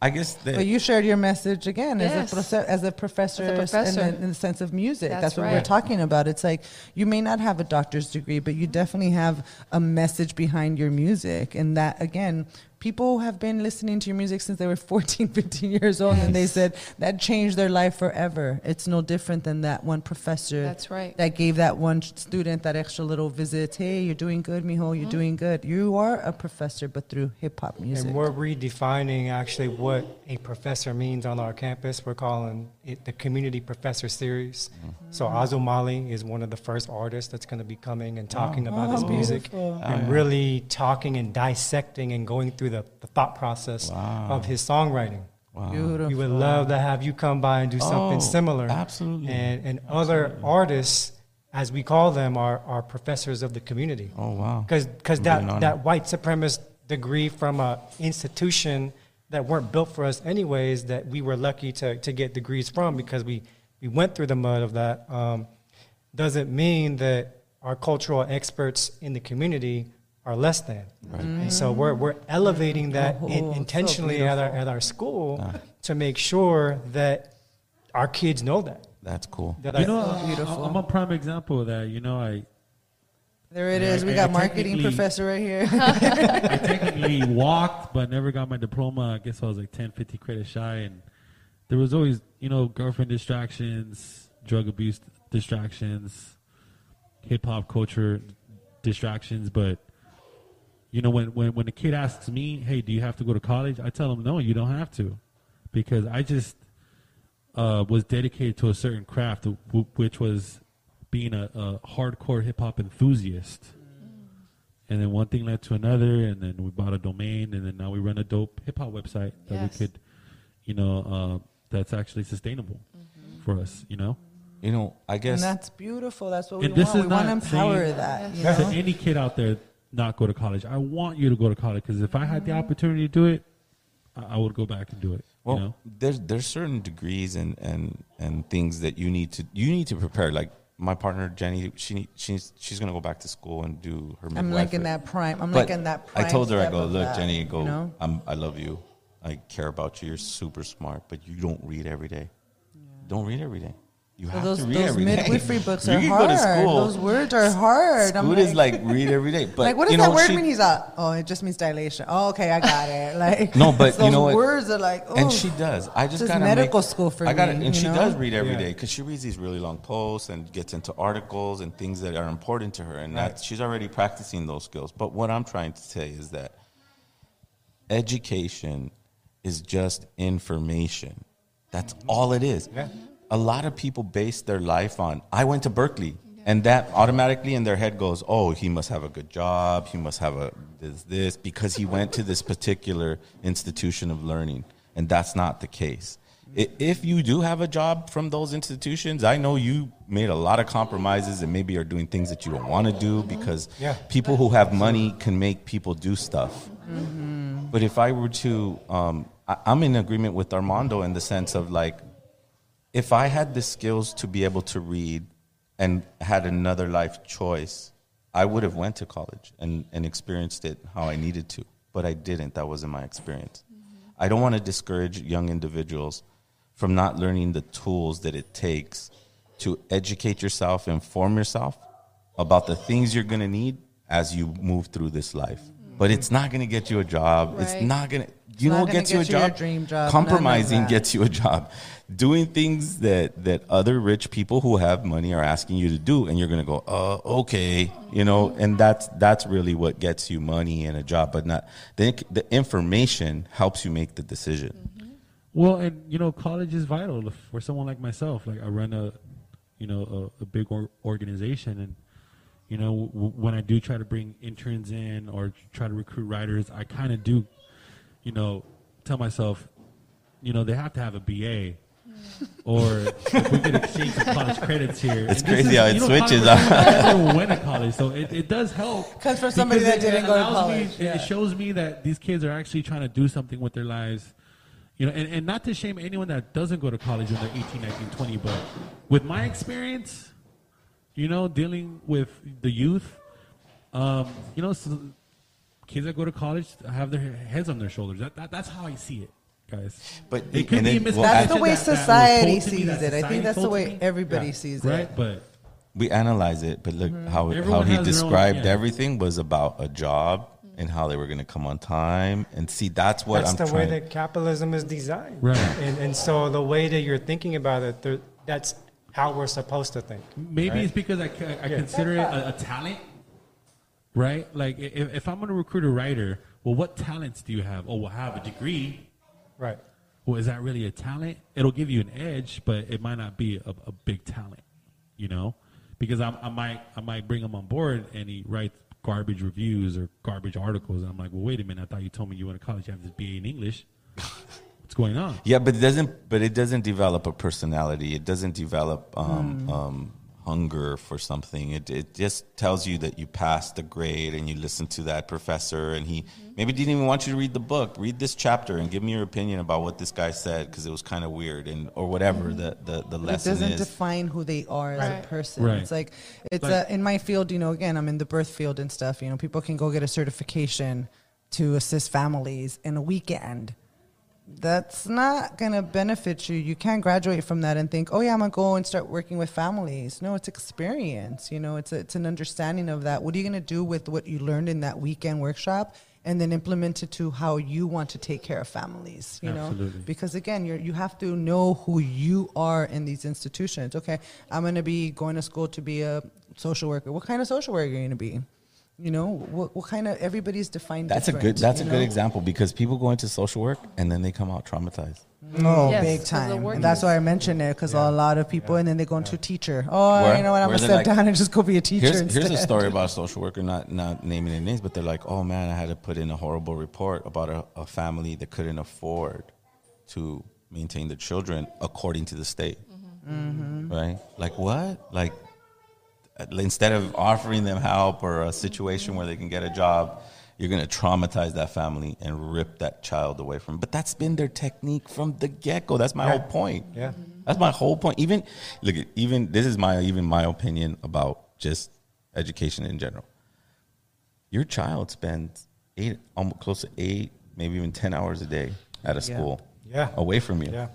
A: I guess that
P: But you shared your message again
M: Yes.
P: as a profe- as a professor,
M: As a professor.
P: In, the, in the sense of music.
M: That's
P: That's, what we're talking about. It's like you may not have a doctor's degree, but you definitely have a message behind your music, and that again. People have been listening to your music since they were (laughs) 14, 15 years old, and they said that changed their life forever. It's no different than that one professor
M: That's right.
P: that gave that one student that extra little visit. Hey, you're doing good, mijo. You're mm-hmm. doing good. You are a professor, but through hip hop music.
L: And we're redefining actually what a professor means on our campus. We're calling it the Community Professor Series. So Azumali is one of the first artists that's going to be coming and talking about his
P: Oh,
L: music
P: beautiful.
L: and
A: Oh, yeah.
L: really talking and dissecting and going through the, the thought process
A: Wow.
L: of his songwriting.
A: Wow.
P: Beautiful.
L: We would love to have you come by and do something
A: Oh,
L: similar.
A: absolutely.
L: And, and other artists, as we call them, are, are professors of the community
A: Oh wow!
L: because
A: It'd
L: that, that white supremacist degree from a institution that weren't built for us anyways that we were lucky to, to get degrees from because we, we went through the mud of that um, doesn't mean that our cultural experts in the community are less than Right. and so we're, we're elevating that in-
P: Oh, so
L: intentionally at our, at our school
A: Ah.
L: to make sure that our kids know that
A: That's cool.
L: that
K: You
L: I-
K: know,
P: Oh, Beautiful.
K: I'm a prime example of that. You know, I
P: There it
K: Yeah,
P: is. We got
K: I
P: marketing professor right here. (laughs)
K: I (laughs) technically walked, but never got my diploma. I guess I was like 10, 50 credits shy. And there was always, you know, girlfriend distractions, drug abuse distractions, hip hop culture distractions. But, you know, when, when, when a kid asks me, hey, do you have to go to college? I tell them, no, you don't have to. Because I just uh, was dedicated to a certain craft, w- which was being a, a hardcore hip hop enthusiast. And then one thing led to another, and then we bought a domain, and then now we run a dope hip hop website that
M: Yes.
K: we could, you know, uh, that's actually sustainable for us, you know.
A: You know, I
P: and
A: guess
P: that's beautiful. That's what we
K: And this
P: want.
K: is
P: We want to empower that. You
K: to any kid out there not go to college. I want you to go to college because if I had the opportunity to do it, I, I would go back and do it.
A: Well,
K: you know?
A: there's there's certain degrees and and and things that you need to you need to prepare. Like my partner Jenny, she she's she's gonna go back to school and do her.
P: I'm like in that prime- I'm
A: But
P: like in that prime.
A: I told her, I go, look,
P: that,
A: Jenny, go,
P: you know?
A: I'm I love you, I care about you. You're super smart, but you don't read every day. Don't read every day. You
P: So
A: have
P: those
A: to read
P: those
A: every day.
P: midwifery (laughs) books
A: You
P: are hard.
A: go to school.
P: Those words are hard. I'm
A: School is like read every day, (laughs) but
P: like, what does that
A: know,
P: word
A: she-
P: mean? He's like, oh, it just means dilation. Oh, okay, I got it. (laughs) Like,
A: No, but you know what?
P: words are like, oh,
A: and she does. I just got
P: medical school for
A: I got
P: me,
A: and she
P: know?
A: does read every
P: Yeah.
A: day because she reads these really long posts and gets into articles and things that are important to her, and
L: Right.
A: that she's already practicing those skills. But what I'm trying to say is that education is just information. That's mm-hmm. all it is.
L: Yeah.
A: A lot of people base their life on I went to Berkeley. And that automatically in their head goes, oh, he must have a good job. He must have a this, this because he went to this particular institution of learning. And that's not the case. If you do have a job from those institutions, I know you made a lot of compromises and maybe are doing things that you don't want to do because
L: Yeah.
A: people who have money can make people do stuff. But if I were to, um, I, I'm in agreement with Armando in the sense of like, if I had the skills to be able to read and had another life choice, I would have went to college and, and experienced it how I needed to. But I didn't. That wasn't my experience. Mm-hmm. I don't want to discourage young individuals from not learning the tools that it takes to educate yourself, inform yourself about the things you're going to need as you move through this life. Mm-hmm. But it's not going to get you a job. It's not going to.
P: It's
A: You know
P: not
A: what
P: gonna
A: gets you a
P: get you your
A: job?
P: dream job,
A: Compromising gets you a job. Doing things that that other rich people who have money are asking you to do, and you're going to go, "Uh, okay," you know, and that's that's really what gets you money and a job, but not the the information helps you make the decision.
K: Well, and you know, college is vital for someone like myself. Like I run a, you know, a, a big or- organization, and you know, w- when I do try to bring interns in or try to recruit writers, I kind of do, you know, tell myself, you know, they have to have a BA. Or if we could exchange some college credits here.
A: It's
K: And this
A: crazy how it
K: you know,
A: switches,
K: college-
A: huh?
K: I never went to college, so it, it does help.
P: 'Cause for somebody
K: because
P: that
K: it-
P: didn't
K: it
P: go to
K: allows me-
P: college,
K: it-
P: yeah.
K: it shows me that these kids are actually trying to do something with their lives. You know, and, and not to shame anyone that doesn't go to college when they're 18, 19, 20, but with my experience, you know, dealing with the youth, um, you know, so kids that go to college have their heads on their shoulders. That, that that's how I see it, guys.
A: But
K: it could be
A: then- well,
P: That's the way
K: that- that
P: society
K: told to me,
P: sees
K: that
P: it. I think that's the way everybody
K: Yeah.
P: sees it.
K: Right, but
A: we analyze it, but look how how
K: Everyone
A: he
K: has their own-
A: described
K: yeah.
A: everything was about a job and how they were going to come on time. And see, that's what
L: That's
A: I'm
L: the way that capitalism is designed.
K: Right.
L: And, and so the way that you're thinking about it, that's how we're supposed to think.
K: Maybe
L: right?
K: it's because I, I
L: Yeah.
K: consider it a, a talent, right? Like if, if I'm going to recruit a writer, well, what talents do you have? Oh, well, I have a degree.
L: Right.
K: Well, is that really a talent? It'll give you an edge, but it might not be a, a big talent, you know? Because I'm, I might I might bring him on board and he writes garbage reviews or garbage articles, and I'm like, well, wait a minute, I thought you told me you went to college, you have this BA in English. (laughs) What's going on?
A: Yeah, but it doesn't. But it doesn't develop a personality. It doesn't develop um,
K: Mm.
A: um, hunger for something. It it just tells you that you passed the grade and you listened to that professor, and he
P: Mm-hmm.
A: maybe didn't even want you to read the book. Read this chapter and give me your opinion about what this guy said because it was kind of weird and or whatever the the, the
P: Mm-hmm. But it
A: lesson
P: doesn't
A: is.
P: define who they are as
K: Right.
P: a person.
A: Right.
P: It's like it's
A: Like-
P: uh, in my field. You know, again, I'm in the birth field and stuff. You know, people can go get a certification to assist families in a weekend. That's not gonna benefit you. You can't graduate from that and think, "Oh yeah, I'm gonna go and start working with families." No, it's experience. You know, it's a, it's an understanding of that. What are you gonna do with what you learned in that weekend workshop, and then implement it to how you want to take care of families? You know, because again you're, you have to know who you are in these institutions okay i'm going to be going to school to be a social worker what kind of social worker are you going to be you know what, what kind of everybody's defined
A: That's a good. That's a
P: you
A: good example because people go into social work and then they come out traumatized.
P: Oh,
M: Yes,
P: big
M: 'cause the
P: time. And that's why I mentioned it because a lot of people, and then they go into teacher. Oh,
A: Where-
P: you know what? I'm gonna
A: they're
P: step
A: like-
P: down and just go be a teacher
A: Here's,
P: instead.
A: here's a story about a (laughs) social worker, not not naming any names, but they're like, oh man, I had to put in a horrible report about a, a family that couldn't afford to maintain the children according to the state.
P: Mhm.
A: Right? Like what? Like instead of offering them help or a situation where they can get a job, you're gonna traumatize that family and rip that child away from. But that's been their technique from the get go. That's my
L: Yeah.
A: whole point.
L: Yeah.
A: That's my whole point. Even look, even this is my even my opinion about just education in general. Your child spends eight, almost close to eight, maybe even ten hours a day at a
P: Yeah.
A: school,
L: Yeah.
A: away from you.
L: Yeah.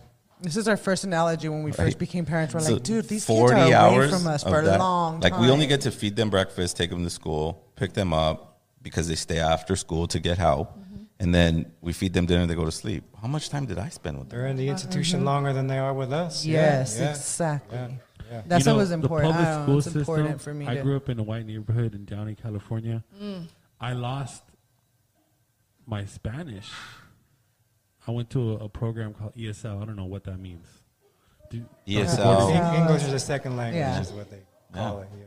P: This is our first analogy when we first became parents. We're
A: So
P: like, dude, these kids are away from us
A: of
P: for a
A: that.
P: long
A: Like we only get to feed them breakfast, take them to school, pick them up because they stay after school to get help,
P: Mm-hmm.
A: and then we feed them dinner. They go to sleep. How much time did I spend with them?
L: They're in the institution
P: Mhm.
L: longer than they are with us.
P: Yes,
L: yeah,
P: exactly.
L: yeah, yeah.
P: That's
K: You
P: what was important.
K: The
P: I
K: public school
P: it's
K: system.
P: important for me
K: I
P: to-
K: grew up in a white neighborhood in Downey, California.
M: Mm.
K: I lost my Spanish. I went to a, a program called ESL. I don't know what that means. Do,
A: ESL.
L: Eng- English is a second language,
P: Yeah.
L: is what they call it. Yeah.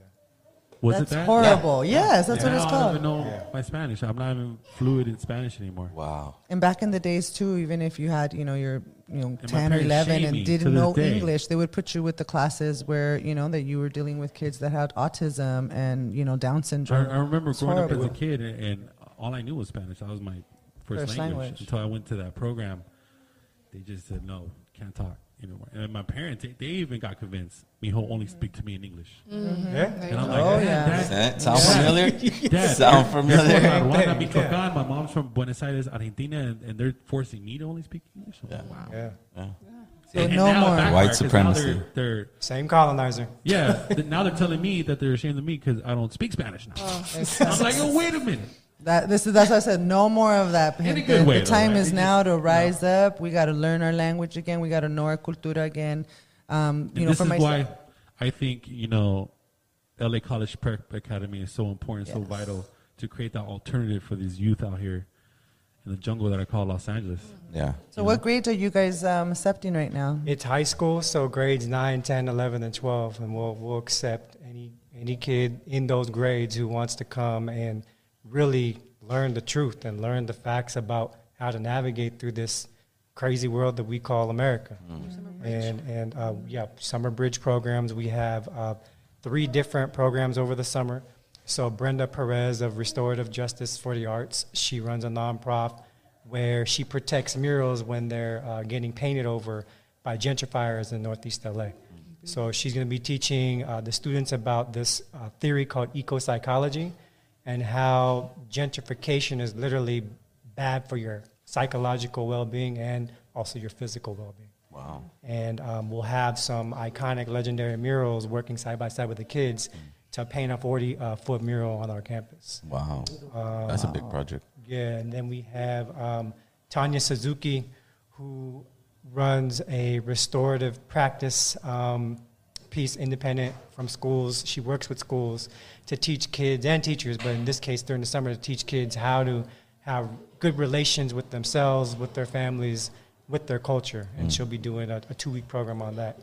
K: Was
P: That's
K: it that?
P: horrible. Yes, that's what it's called.
K: I don't even know my Spanish. I'm not even fluid in Spanish anymore.
A: Wow.
P: And back in the days too, even if you had, you know, your you know,
K: my
P: ten or eleven and didn't know
K: day.
P: English, they would put you with the classes where, you know, that you were dealing with kids that had autism and, you know, Down syndrome.
K: I remember
P: It's
K: growing up as a kid, and, and all I knew was Spanish. That was my first,
P: First
K: language,
P: language.
K: until I went to that program. They just said no, can't talk anymore. And my parents, they, they even got convinced. Mijo only speak to me in English.
P: Mhm.
L: Yeah.
K: And I'm like,
P: Oh, yeah.
K: Dad,
A: That sound familiar?
K: Dad,
A: Sound familiar?
K: You're from Aruana,
L: Yeah.
K: Michoacan. My mom's from Buenos Aires, Argentina, and, and they're forcing me to only speak English. I'm like, wow.
L: Yeah.
A: Yeah.
P: So
K: And- and
P: no
K: now
P: more.
K: backfired,
A: White
K: 'cause now
A: supremacy.
K: They're, they're
L: Same colonizer.
K: yeah. th- now they're telling me that they're ashamed of me because I don't speak Spanish now.
P: Oh.
K: I'm like, oh, wait a minute.
P: That this is that's what I said. No more of that.
K: In a
P: The-
K: good way,
P: the
K: though,
P: time
K: right?
P: is now to rise up. We got to learn our language again. We got to know our cultura again. Um, you
K: And
P: know,
K: this
P: for
K: is
P: myself.
K: why I think you know, LA College Prep Academy is so important, so vital to create that alternative for these youth out here in the jungle that I call Los Angeles.
A: Yeah.
P: So, what grades are you guys um, accepting right now?
L: It's high school, so grades 9, 10, 11, and 12, and we'll, we'll accept any, any kid in those grades who wants to come and really learn the truth and learn the facts about how to navigate through this crazy world that we call America. And, and uh, yeah, summer bridge programs. We have uh, three different programs over the summer. So Brenda Perez of Restorative Justice for the Arts, she runs a nonprofit where she protects murals when they're uh, getting painted over by gentrifiers in Northeast LA. So she's going to be teaching uh, the students about this uh, theory called eco psychology and how gentrification is literally bad for your psychological well being and also your physical well being.
A: Wow.
L: And um, we'll have some iconic legendary murals working side by side with the kids to paint a 40 uh, foot mural on our campus.
A: Wow.
L: Uh,
A: That's a big project.
L: Yeah, and then we have um, Tanya Suzuki, who runs a restorative practice um, piece independent from schools. She works with schools to teach kids and teachers, but in this case during the summer to teach kids how to have good relations with themselves, with their families, with their culture. And
A: Mm.
L: she'll be doing a, a two week program on that.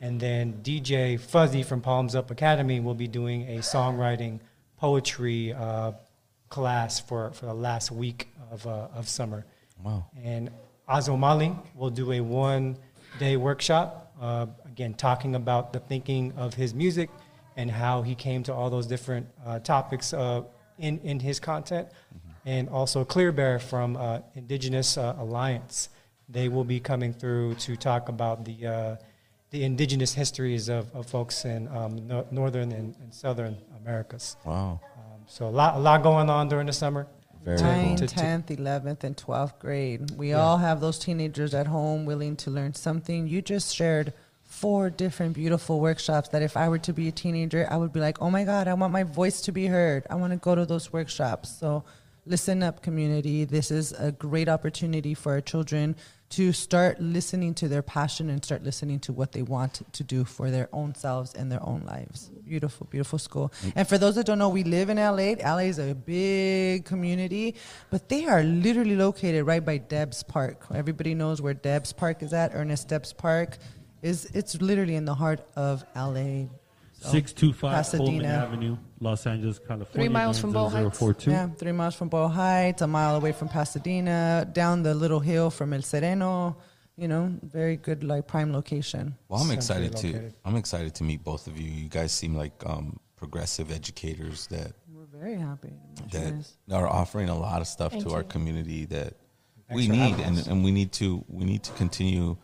L: And then DJ Fuzzy from Palms Up Academy will be doing a songwriting poetry uh, class for, for the last week of, uh, of summer.
A: Wow.
L: And Azomali will do a one day workshop, uh, again, talking about the thinking of his music and how he came to all those different uh, topics uh, in, in his content. And also Clear Bear from uh, Indigenous uh, Alliance. They will be coming through to talk about the, uh, the indigenous histories of, of folks in um, no, northern and, and southern Americas.
A: Wow.
L: Um, so a lot, a lot going on during the summer.
A: Very
P: Ninth,
L: To- to-
P: 10th, 11th, and 12th grade. We
L: Yeah.
P: all have those teenagers at home willing to learn something. You just shared four different beautiful workshops that if I were to be a teenager, I would be like, oh my God, I want my voice to be heard. I want to go to those workshops. So listen up, community. This is a great opportunity for our children to start listening to their passion and start listening to what they want to do for their own selves and their own lives. Beautiful, beautiful school. Mm. And for those that don't know, we live in LA. LA is a big community, but they are literally located right by Debs Park. Everybody knows where Debs Park is at. Ernest Debs Park is it's literally in the heart of LA. So,
K: 625 Coleman Avenue, Los Angeles, California.
M: Three miles from Boyle Heights.
P: Yeah, three miles from Boyle Heights, a mile away from Pasadena, down the little hill from El Sereno. You know, very good like prime location.
A: Well, I'm excited to. I'm excited to meet both of you. You guys seem like um, progressive educators that we're
P: very happy. to
A: that are offering a lot of stuff
P: Thank
A: to our community that
P: Thanks
A: we need and, and we need to we need to continue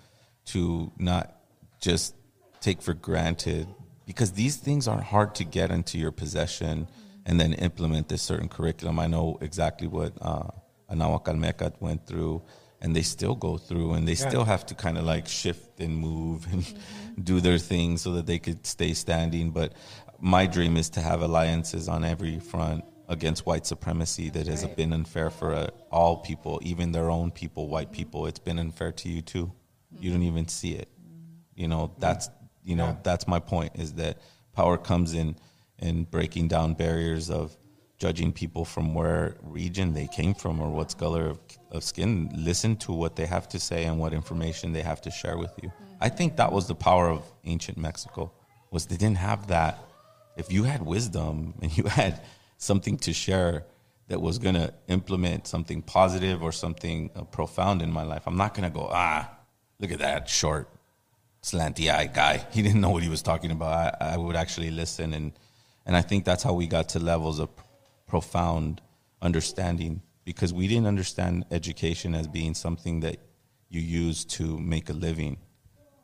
A: to not just take for granted because these things are hard to get into your possession and then implement this certain curriculum. I know exactly what uh, Anahuac went through and they still go through and they
L: Yeah.
A: still have to kind of like shift and move and (laughs) do their thing so that they could stay standing. But my dream is to have alliances on every front against white supremacy that has
L: Right.
A: been unfair for uh, all people, even their own people, white people. It's been unfair to you too. You don't even see it. You know, that's you know,
L: Yeah.
A: that's my point is that power comes in in breaking down barriers of judging people from where region they came from or what color of, of skin. Listen to what they have to say and what information they have to share with you. I think that was the power of ancient Mexico was they didn't have that. If you had wisdom and you had something to share that was going to implement something positive or something uh, profound in my life, I'm not going to go, ah, look at that short, slanty eyed guy. He didn't know what he was talking about. I, I would actually listen. And, and I think that's how we got to levels of profound understanding because we didn't understand education as being something that you use to make a living.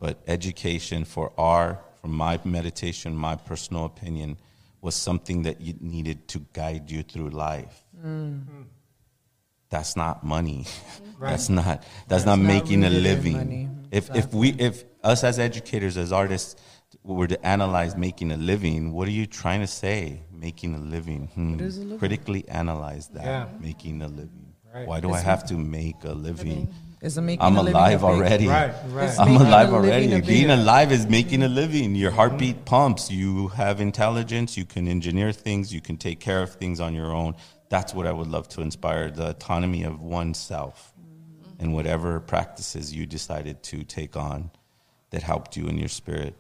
A: But education for our, from my meditation, my personal opinion, was something that you needed to guide you through life.
P: Mm.
A: That's not money. (laughs)
P: Right.
A: That's not that's,
P: That's
A: not
P: not
A: making a living. If if we if us as educators as artists were to analyze making a living, what are you trying to say? Making a living. Hmm.
P: Is a living?
A: Critically analyze that.
P: Yeah.
A: Making a living.
P: Right.
A: Why do I
P: Is-
A: have to make a living?
P: Isn't making
A: I'm
P: a
A: alive
P: a
A: already.
P: Right, right. Is
A: I'm alive already.
P: a
A: Being alive is making a living. Your heartbeat pumps. You have intelligence. You can engineer things. You can take care of things on your own. That's what I would love to inspire the autonomy of oneself and whatever practices you decided to take on that helped you in your spirit.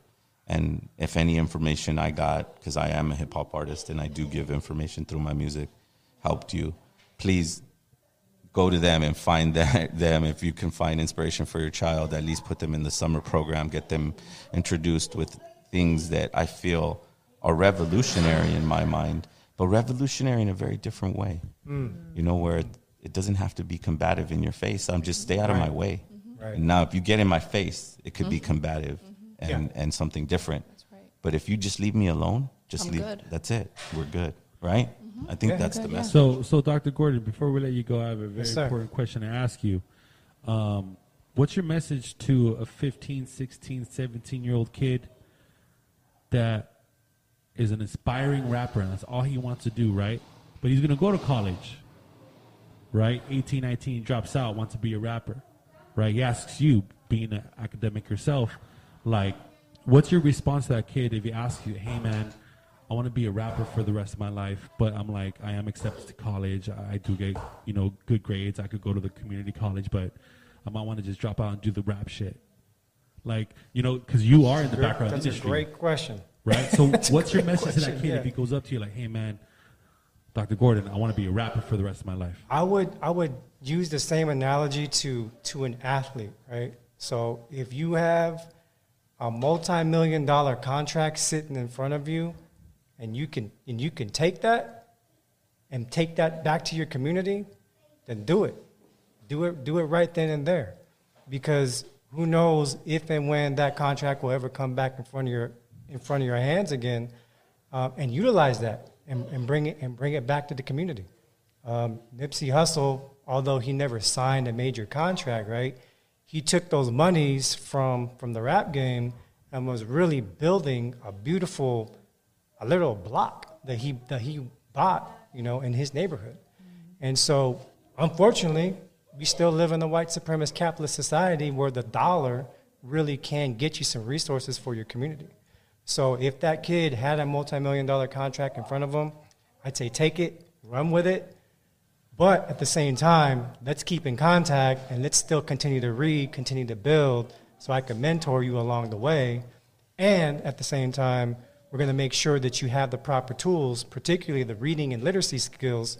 A: And if any information I got, because I am a hip hop artist and I do give information through my music, helped you, please go to them and find (laughs) that, them. If you can find inspiration for your child, at least put them in the summer program, get them introduced with things that I feel are revolutionary in my mind, but revolutionary in a very different way.
L: Mm.
A: You know, where it, it doesn't have to be combative in your face. I'm just stay out of my way.
L: Right.
A: Now, if you get in my face, it could be
M: Mhm.
A: combative and,
L: Yeah.
A: and something different. But if you just leave me alone, just
M: I'm
A: leave.
M: good.
A: That's it. We're good, right? I think
K: Yeah.
A: that's the message.
K: So, so Dr. Gordon, before we let you go, I have a very
A: Yes,
K: important question to ask you. Um, what's your message to a 15, 16, 17 year old kid that is an aspiring rapper and that's all he wants to do, right? But he's going to go to college, right? 18, 19, drops out, wants to be a rapper, right? He asks you, being an academic yourself, like, what's your response to that kid if he asks you, hey man, I want to be a rapper for the rest of my life, but I'm like, I am accepted to college. I I do get, you know, good grades. I could go to the community college, but I might want to just drop out and do the rap shit. Like, you know, because you are in the background
L: that's a great question.
K: Right? So, (laughs) what's your message to that kid
L: yeah.
K: if he goes up to you like, hey man, Dr. Gordon, I want to be a rapper for the rest of my life?
L: I would I would use the same analogy to to an athlete, right? So if you have a multi-million dollar contract sitting in front of you and you can and you can take that and take that back to your community, then do it. Do it do it right then and there. Because who knows if and when that contract will ever come back in front of your in front of your hands again um, and utilize that and, and bring it and bring it back to the community. Um, Nipsey Hussle, although he never signed a major contract, right? He took those monies from from the rap game and was really building a beautiful, a little block that he that he bought, you know, in his neighborhood. And so, unfortunately, we still live in a white supremacist capitalist society where the dollar really can get you some resources for your community. So if that kid had a multi-million dollar contract in front of him, I'd say take it, run with it. But at the same time, let's keep in contact and let's still continue to read, continue to build so I can mentor you along the way. And at the same time, we're going to make sure that you have the proper tools, particularly the reading and literacy skills,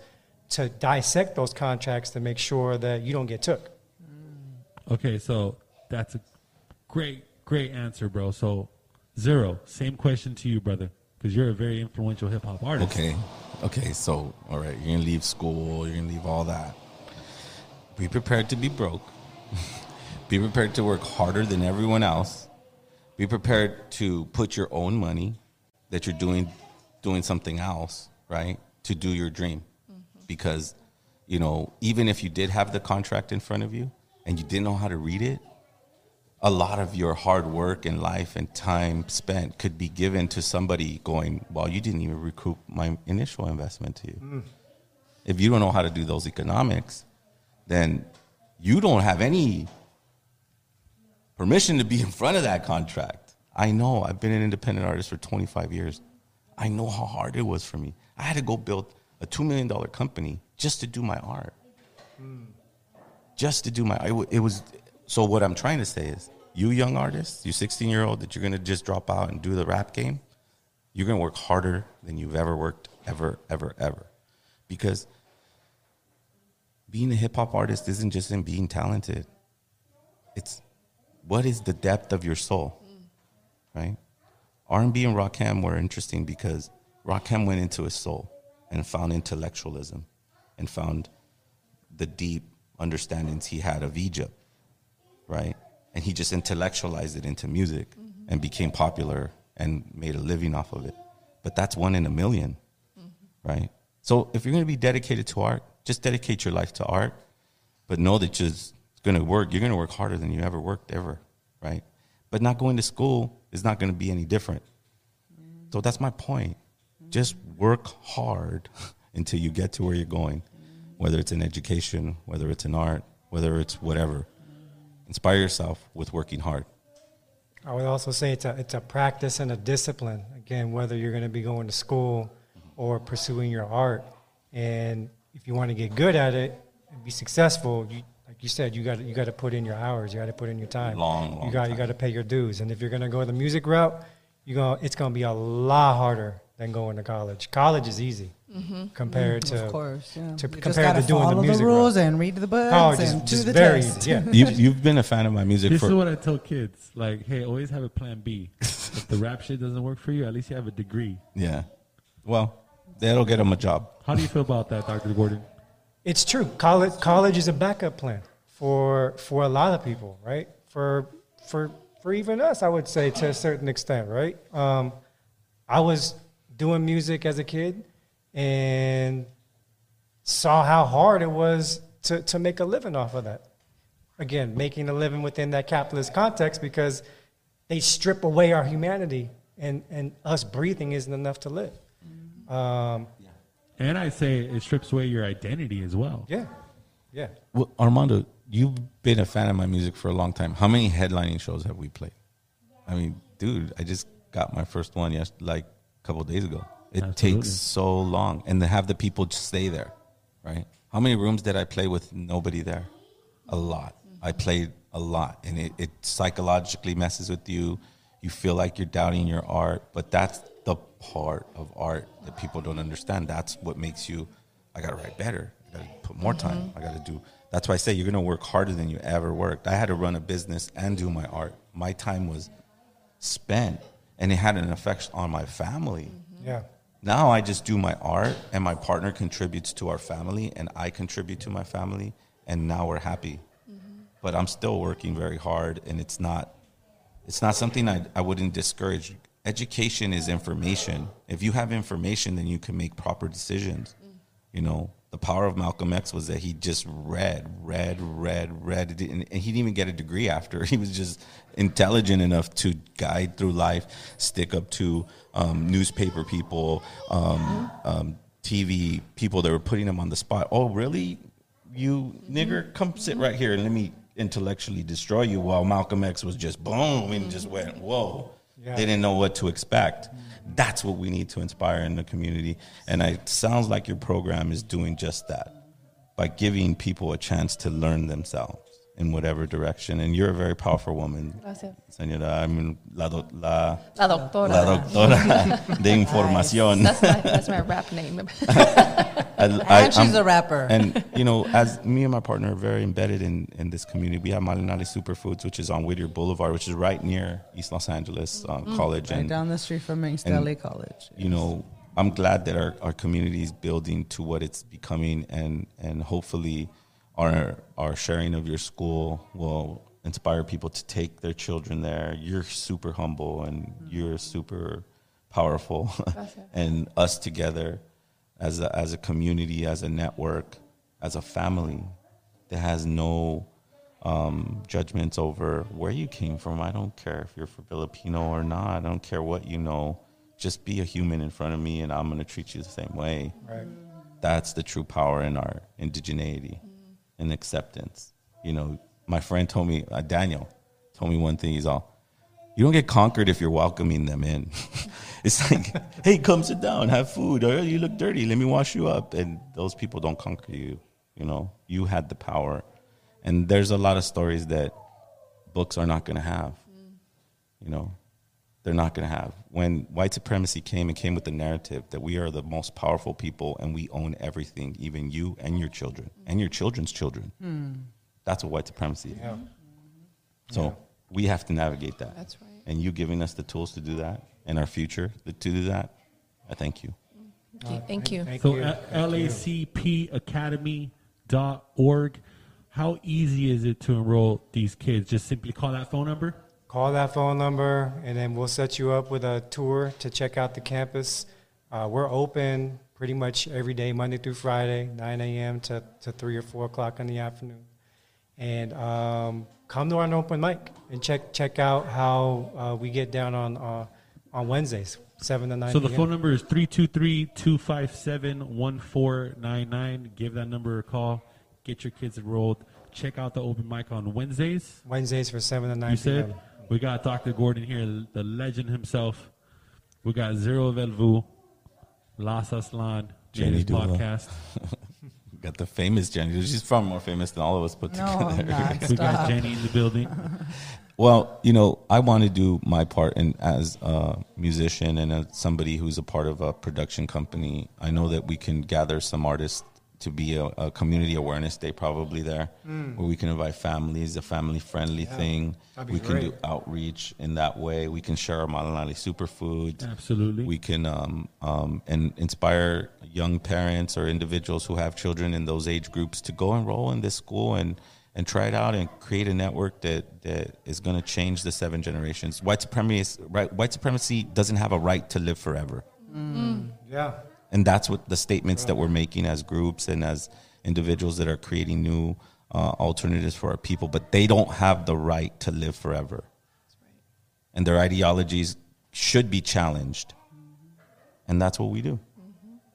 L: to dissect those contracts to make sure that you don't get took.
K: Okay, so that's a great, great answer, bro. So, zero, same question to you, brother. because you're a very influential hip hop artist.
A: Okay. Okay. So, all right, you're gonna leave school. You're gonna leave all that. Be prepared to be broke. (laughs) be prepared to work harder than everyone else. Be prepared to put your own money that you're doing doing something else, right? To do your dream. Mm-hmm. Because, you know, even if you did have the contract in front of you and you didn't know how to read it, a lot of your hard work and life and time spent could be given to somebody going, well, you didn't even recoup my initial investment to you.
L: Mm.
A: If you don't know how to do those economics, then you don't have any permission to be in front of that contract. I know. I've been an independent artist for 25 years. I know how hard it was for me. I had to go build a $2 million company just to do my art. Just to do my it was so what I'm trying to say is you young artists, you 16 year old that you're to just drop out and do the rap game, you're to work harder than you've ever worked ever ever ever. Because being a hip hop artist isn't just in being talented. It's what is the depth of your soul, right? Eric B. and Rakim were interesting because Rakim went into his soul and found intellectualism and found the deep understandings he had of Egypt, right? And he just intellectualized it into music mm-hmm. and became popular and made a living off of it. But that's one in a 1000000 mm-hmm. right? So if you're going to be dedicated to art, just dedicate your life to art, but know that it's going to work. You're going to work harder than you ever worked ever, right? But not going to school is not going to be any different. Mm. So that's my point. Just work hard (laughs) until you get to where you're going, mm. whether it's in education, whether it's in art, whether it's whatever. Inspire yourself with working hard.
L: I would also say it's a it's a practice and a discipline. Again, whether you're going to be going to school or pursuing your art, and if you want to get good at it and be successful, you like you said, you got you got to put in your hours. You got to put in your time.
A: Long, long
L: You got you got to pay your dues. And if you're going to go the music route, you go it's going to be a lot harder than going to college. College is easy
P: Mhm.
L: compared
P: Mm,
L: to
P: of course, yeah.
L: to
P: You
L: compared
P: gotta
L: doing the
P: follow the
L: music
P: rules
L: route.
P: and read the books
L: College is
P: and do
L: just
P: the
L: very
P: test.
L: Yeah.
A: You've, you've been a fan of my music
K: This
A: for
K: is what I tell kids. Like, hey, always have a plan B. if the rap shit doesn't work for you, at least you have a degree.
A: Yeah. Well, that'll get them a job.
K: How do you feel about that, Dr. Gordon?
L: It's true. College college is a backup plan for for a lot of people, right? For for for even us, I would say to a certain extent, right? Um, I was doing music as a kid and saw how hard it was to to make a living off of that. Again, making a living within that capitalist context because they strip away our humanity and and us breathing isn't enough to live. Um,
K: And I say it strips away your identity as well.
L: yeah, yeah.
A: Well, Armando, you've been a fan of my music for a long time. How many headlining shows have we played? I mean, dude, I just got my first one yes, like a couple days ago. It
K: Absolutely.
A: takes so long, and to have the people stay there, right? How many rooms did I play with nobody there? A lot. I mm-hmm. played a lot, and it, it psychologically messes with you. You feel like you're doubting your art, but that's the part of art that people don't understand. That's what makes you. I gotta write better. I gotta put more mm-hmm. time. I gotta do. That's why I say you're gonna work harder than you ever worked. I had to run a business and do my art. My time was spent, and it had an effect on my family. Mm-hmm.
L: Yeah.
A: Now I just do my art, and my partner contributes to our family, and I contribute to my family, and now we're happy. Mm-hmm. But I'm still working very hard, and it's not it's not something I, I wouldn't discourage. Education is information. If you have information, then you can make proper decisions. Mm. You know, the power of Malcolm X was that he just read, read, read, read, and he didn't even get a degree after. (laughs) He was just intelligent enough to guide through life, stick up to um, newspaper people, um, um, TV people that were putting him on the spot. Oh, really? You nigger, come sit right here and let me intellectually destroy you. While Malcolm X was just boom and just went, whoa.
L: Yeah.
A: They didn't know what to expect. That's what we need to inspire in the community. And it sounds like your program is doing just that by giving people a chance to learn themselves in whatever direction. And you're a very powerful woman,
M: Gracias.
A: señora. I mean, la, do, la,
M: La doctora.
A: La doctora (laughs) de información.
M: That's my, that's my rap name. (laughs) (laughs)
P: And she's a rapper.
A: And you know, as me and my partner are very embedded in, in this community, we have Malinali Superfoods, which is on Whittier Boulevard, which is right near East Los Angeles uh,
P: Mm.
A: College,
P: Right
A: and
P: down the street from East
A: and,
P: LA College.
A: You know, I'm glad that our, our community is building to what it's becoming, and and hopefully, our our sharing of your school will inspire people to take their children there. You're super humble and you're super powerful, (laughs) and us together as a, as a community, as a network, as a family that has no um, judgments over where you came from. I don't care if you're Filipino or not. I don't care what you know. Just be a human in front of me, and I'm going to treat you the same way.
L: Right.
A: That's the true power in our indigeneity and acceptance. You know, my friend told me, uh, Daniel told me one thing. He's all, you don't get conquered if you're welcoming them in. (laughs) it's like, (laughs) hey, come sit down, have food. Or you look dirty. Let me wash you up. And those people don't conquer you. You know, you had the power. And there's a lot of stories that books are not going to have. You know, they're not going to have. When white supremacy came and came with the narrative that we are the most powerful people and we own everything, even you and your children and your children's children.
P: Hmm.
A: That's what white supremacy is.
L: Yeah.
A: So
L: Yeah.
A: we have to navigate that.
M: That's right.
A: And you giving us the tools to do that in our future to do that, I thank you.
M: Thank you.
K: so lacpacademy.org. How easy is it to enroll these kids? Just simply call that phone number.
L: Call that phone number, and then we'll set you up with a tour to check out the campus. Uh, we're open pretty much every day, Monday through Friday, 9 a.m. to, to 3 or 4 o'clock in the afternoon. And um, come to our open mic and check check out how uh, we get down on uh, on Wednesdays, 7 to 9
K: So the phone number is 323-257-1499. Give that number a call. Get your kids enrolled. Check out the open mic on Wednesdays.
L: Wednesdays for 7 to 9
K: You said
L: p.m.
K: we got Dr. Gordon here, the legend himself. We got Zero Velvu, Las Aslan,
A: Jenny
K: Jenny's
A: Doula.
K: podcast. (laughs)
A: Got the famous Jenny. She's far more famous than all of us put
P: No,
A: together.
P: I'm not.
K: We got Jenny in the building. (laughs)
A: Well, you know, I want to do my part, and as a musician and as somebody who's a part of a production company, I know that we can gather some artists to be a, a community awareness day, probably there,
L: Mm.
A: where we can invite families, a family friendly
L: Yeah,
A: thing.
L: that'd be
A: We can do outreach in that way. We can share our Malinali superfoods.
K: Absolutely.
A: We can um, um, and inspire young parents or individuals who have children in those age groups to go enroll in this school and and try it out and create a network that that is going to change the seven generations. White supremacy, is, right, white supremacy doesn't have a right to live forever,
L: Mm. Yeah.
A: And that's what the statements that we're making as groups and as individuals that are creating new uh, alternatives for our people. But they don't have the right to live forever, and their ideologies should be challenged, and that's what we do.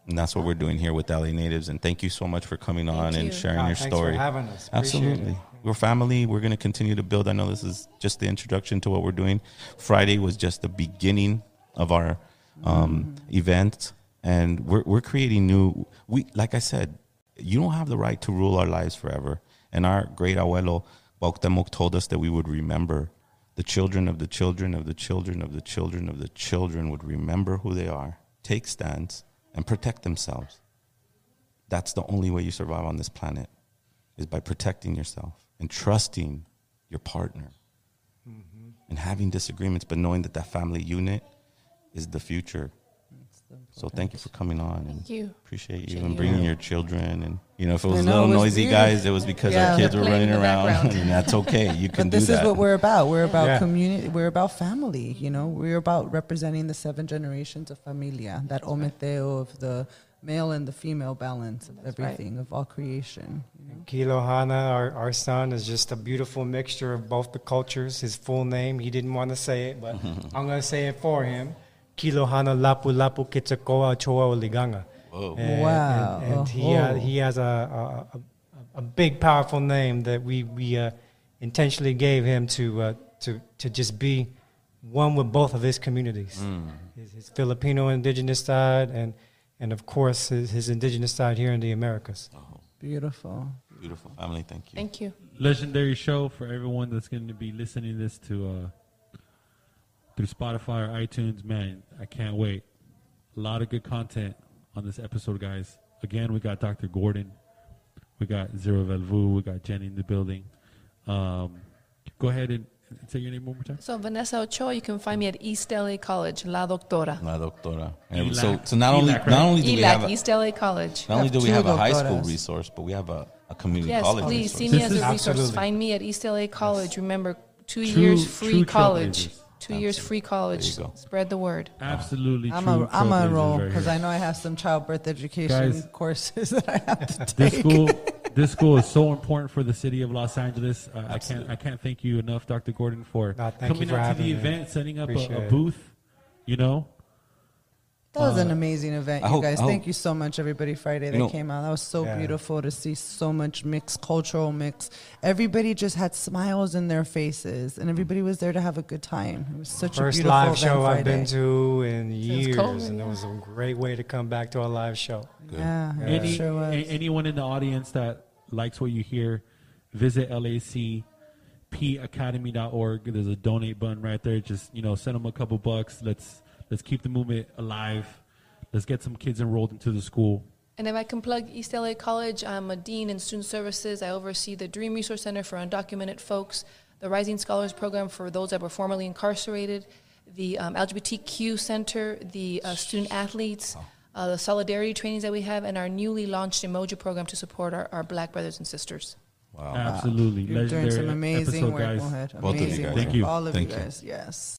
A: And that's what we're doing here with LA Natives. And thank you so much for coming on and
L: you.
A: sharing
L: Ah,
A: your story.
L: having us. Appreciate
A: Absolutely.
L: it.
A: We're family. We're going to continue to build. I know this is just the introduction to what we're doing. Friday was just the beginning of our um, event. And we're, we're creating new. We, like I said, you don't have the right to rule our lives forever. And our great abuelo, Cuauhtémoc, told us that we would remember the children of the children of the children of the children of the children would remember who they are, take stands, and protect themselves. That's the only way you survive on this planet is by protecting yourself and trusting your partner mm-hmm. and having disagreements, but knowing that that family unit is the future. So thank you for coming on and
M: Thank you.
A: appreciate you
M: Appreciate
A: and
M: you.
A: bringing your children. And you know, if it was a little noisy,
P: weird.
A: guys, it was because
P: Yeah.
A: our kids were running around,
M: background. (laughs)
A: and that's okay. You can
P: But this is what we're about. We're about
L: Yeah.
P: community. We're about family. You know, we're about representing the seven generations of familia, that Ometeotl of the male and the female balance of
M: That's right.
P: everything of all creation. You know?
L: Kilo Hana, our, our son, is just a beautiful mixture of both the cultures. His full name, he didn't want to say it, but (laughs) I'm going to say it for him. Kilo Hana Lapu Lapu Kitsakoa Choa Oliganga.
A: Whoa.
L: And,
P: Wow.
L: And, and he, ha-
P: Oh.
L: he has a, a, a, a big, powerful name that we, we uh, intentionally gave him to, uh, to, to just be one with both of his communities his, his Filipino indigenous side and, and of course, his, his indigenous side here in the Americas.
P: Beautiful.
A: Beautiful family. Thank you.
M: Thank you.
K: legendary show for everyone that's going to be listening to this to uh, through Spotify or iTunes. Man, I can't wait. A lot of good content on this episode, guys. Again, we got Dr. Gordon, we got Zero Velvu, we got Jenny in the building. Um, go ahead and and say your name one more time.
M: So Vanessa Ochoa, you can find me at East LA College, La Doctora.
A: La doctora. And so, so not only
K: ELAC,
A: not only do we have a,
M: East LA College.
A: not only do we have a high school resource, but we have a, a community
M: Yes,
A: college
M: please
A: resource.
M: see me
K: This
M: as a resource.
L: Absolutely.
M: Find me at East LA College. Remember, two
K: True-
M: years free college.
K: trailblazers.
M: Two years free college.
A: There you go.
M: Spread the word.
K: Absolutely
P: I'm
K: true.
P: a I'm a
K: trailblazers
P: roll because
K: here.
P: I know I have some childbirth education
K: Guys,
P: courses (laughs) that I have to take.
K: this
P: take.
K: school (laughs) this school is so important for the city of Los Angeles. Uh, I can't I can't thank you enough, Dr. Gordon, for
L: No,
K: coming
L: you
K: out to the
L: me.
K: event, setting up a, a booth. You know,
P: That was an
K: Uh,
P: amazing event,
A: I
P: you
A: hope-
P: guys.
A: I
P: Thank
A: hope-
P: you so much, everybody. Friday that
A: know-
P: came out. That was so
L: Yeah.
P: beautiful to see so much mix, cultural mix. Everybody just had smiles in their faces, and everybody was there to have a good time. It was such a
L: First
P: beautiful
L: live
P: event
L: show I've been to in years,
M: COVID,
L: and it was a great way to come back to a live show.
P: Yeah,
L: Yeah.
P: it
K: Any,
P: sure was.
K: a- anyone in the audience that likes what you hear, visit lacpacademy.org. There's a donate button right there. Just you know, send them a couple bucks. Let's let's keep the movement alive. Let's get some kids enrolled into the school.
M: And if I can plug East LA College, I'm a dean in student services. I oversee the Dream Resource Center for undocumented folks, the Rising Scholars Program for those that were formerly incarcerated, the um, LGBTQ Center, the uh, student athletes, uh, the solidarity trainings that we have, and our newly launched Umoja program to support our, our black brothers and sisters.
A: Wow.
K: Absolutely,
P: You're doing some amazing
K: episode,
P: work,
K: guys.
P: Mohit.
A: Both of you guys.
P: work.
K: Thank you.
P: All of
A: Thank
P: you
A: you.
P: Yes.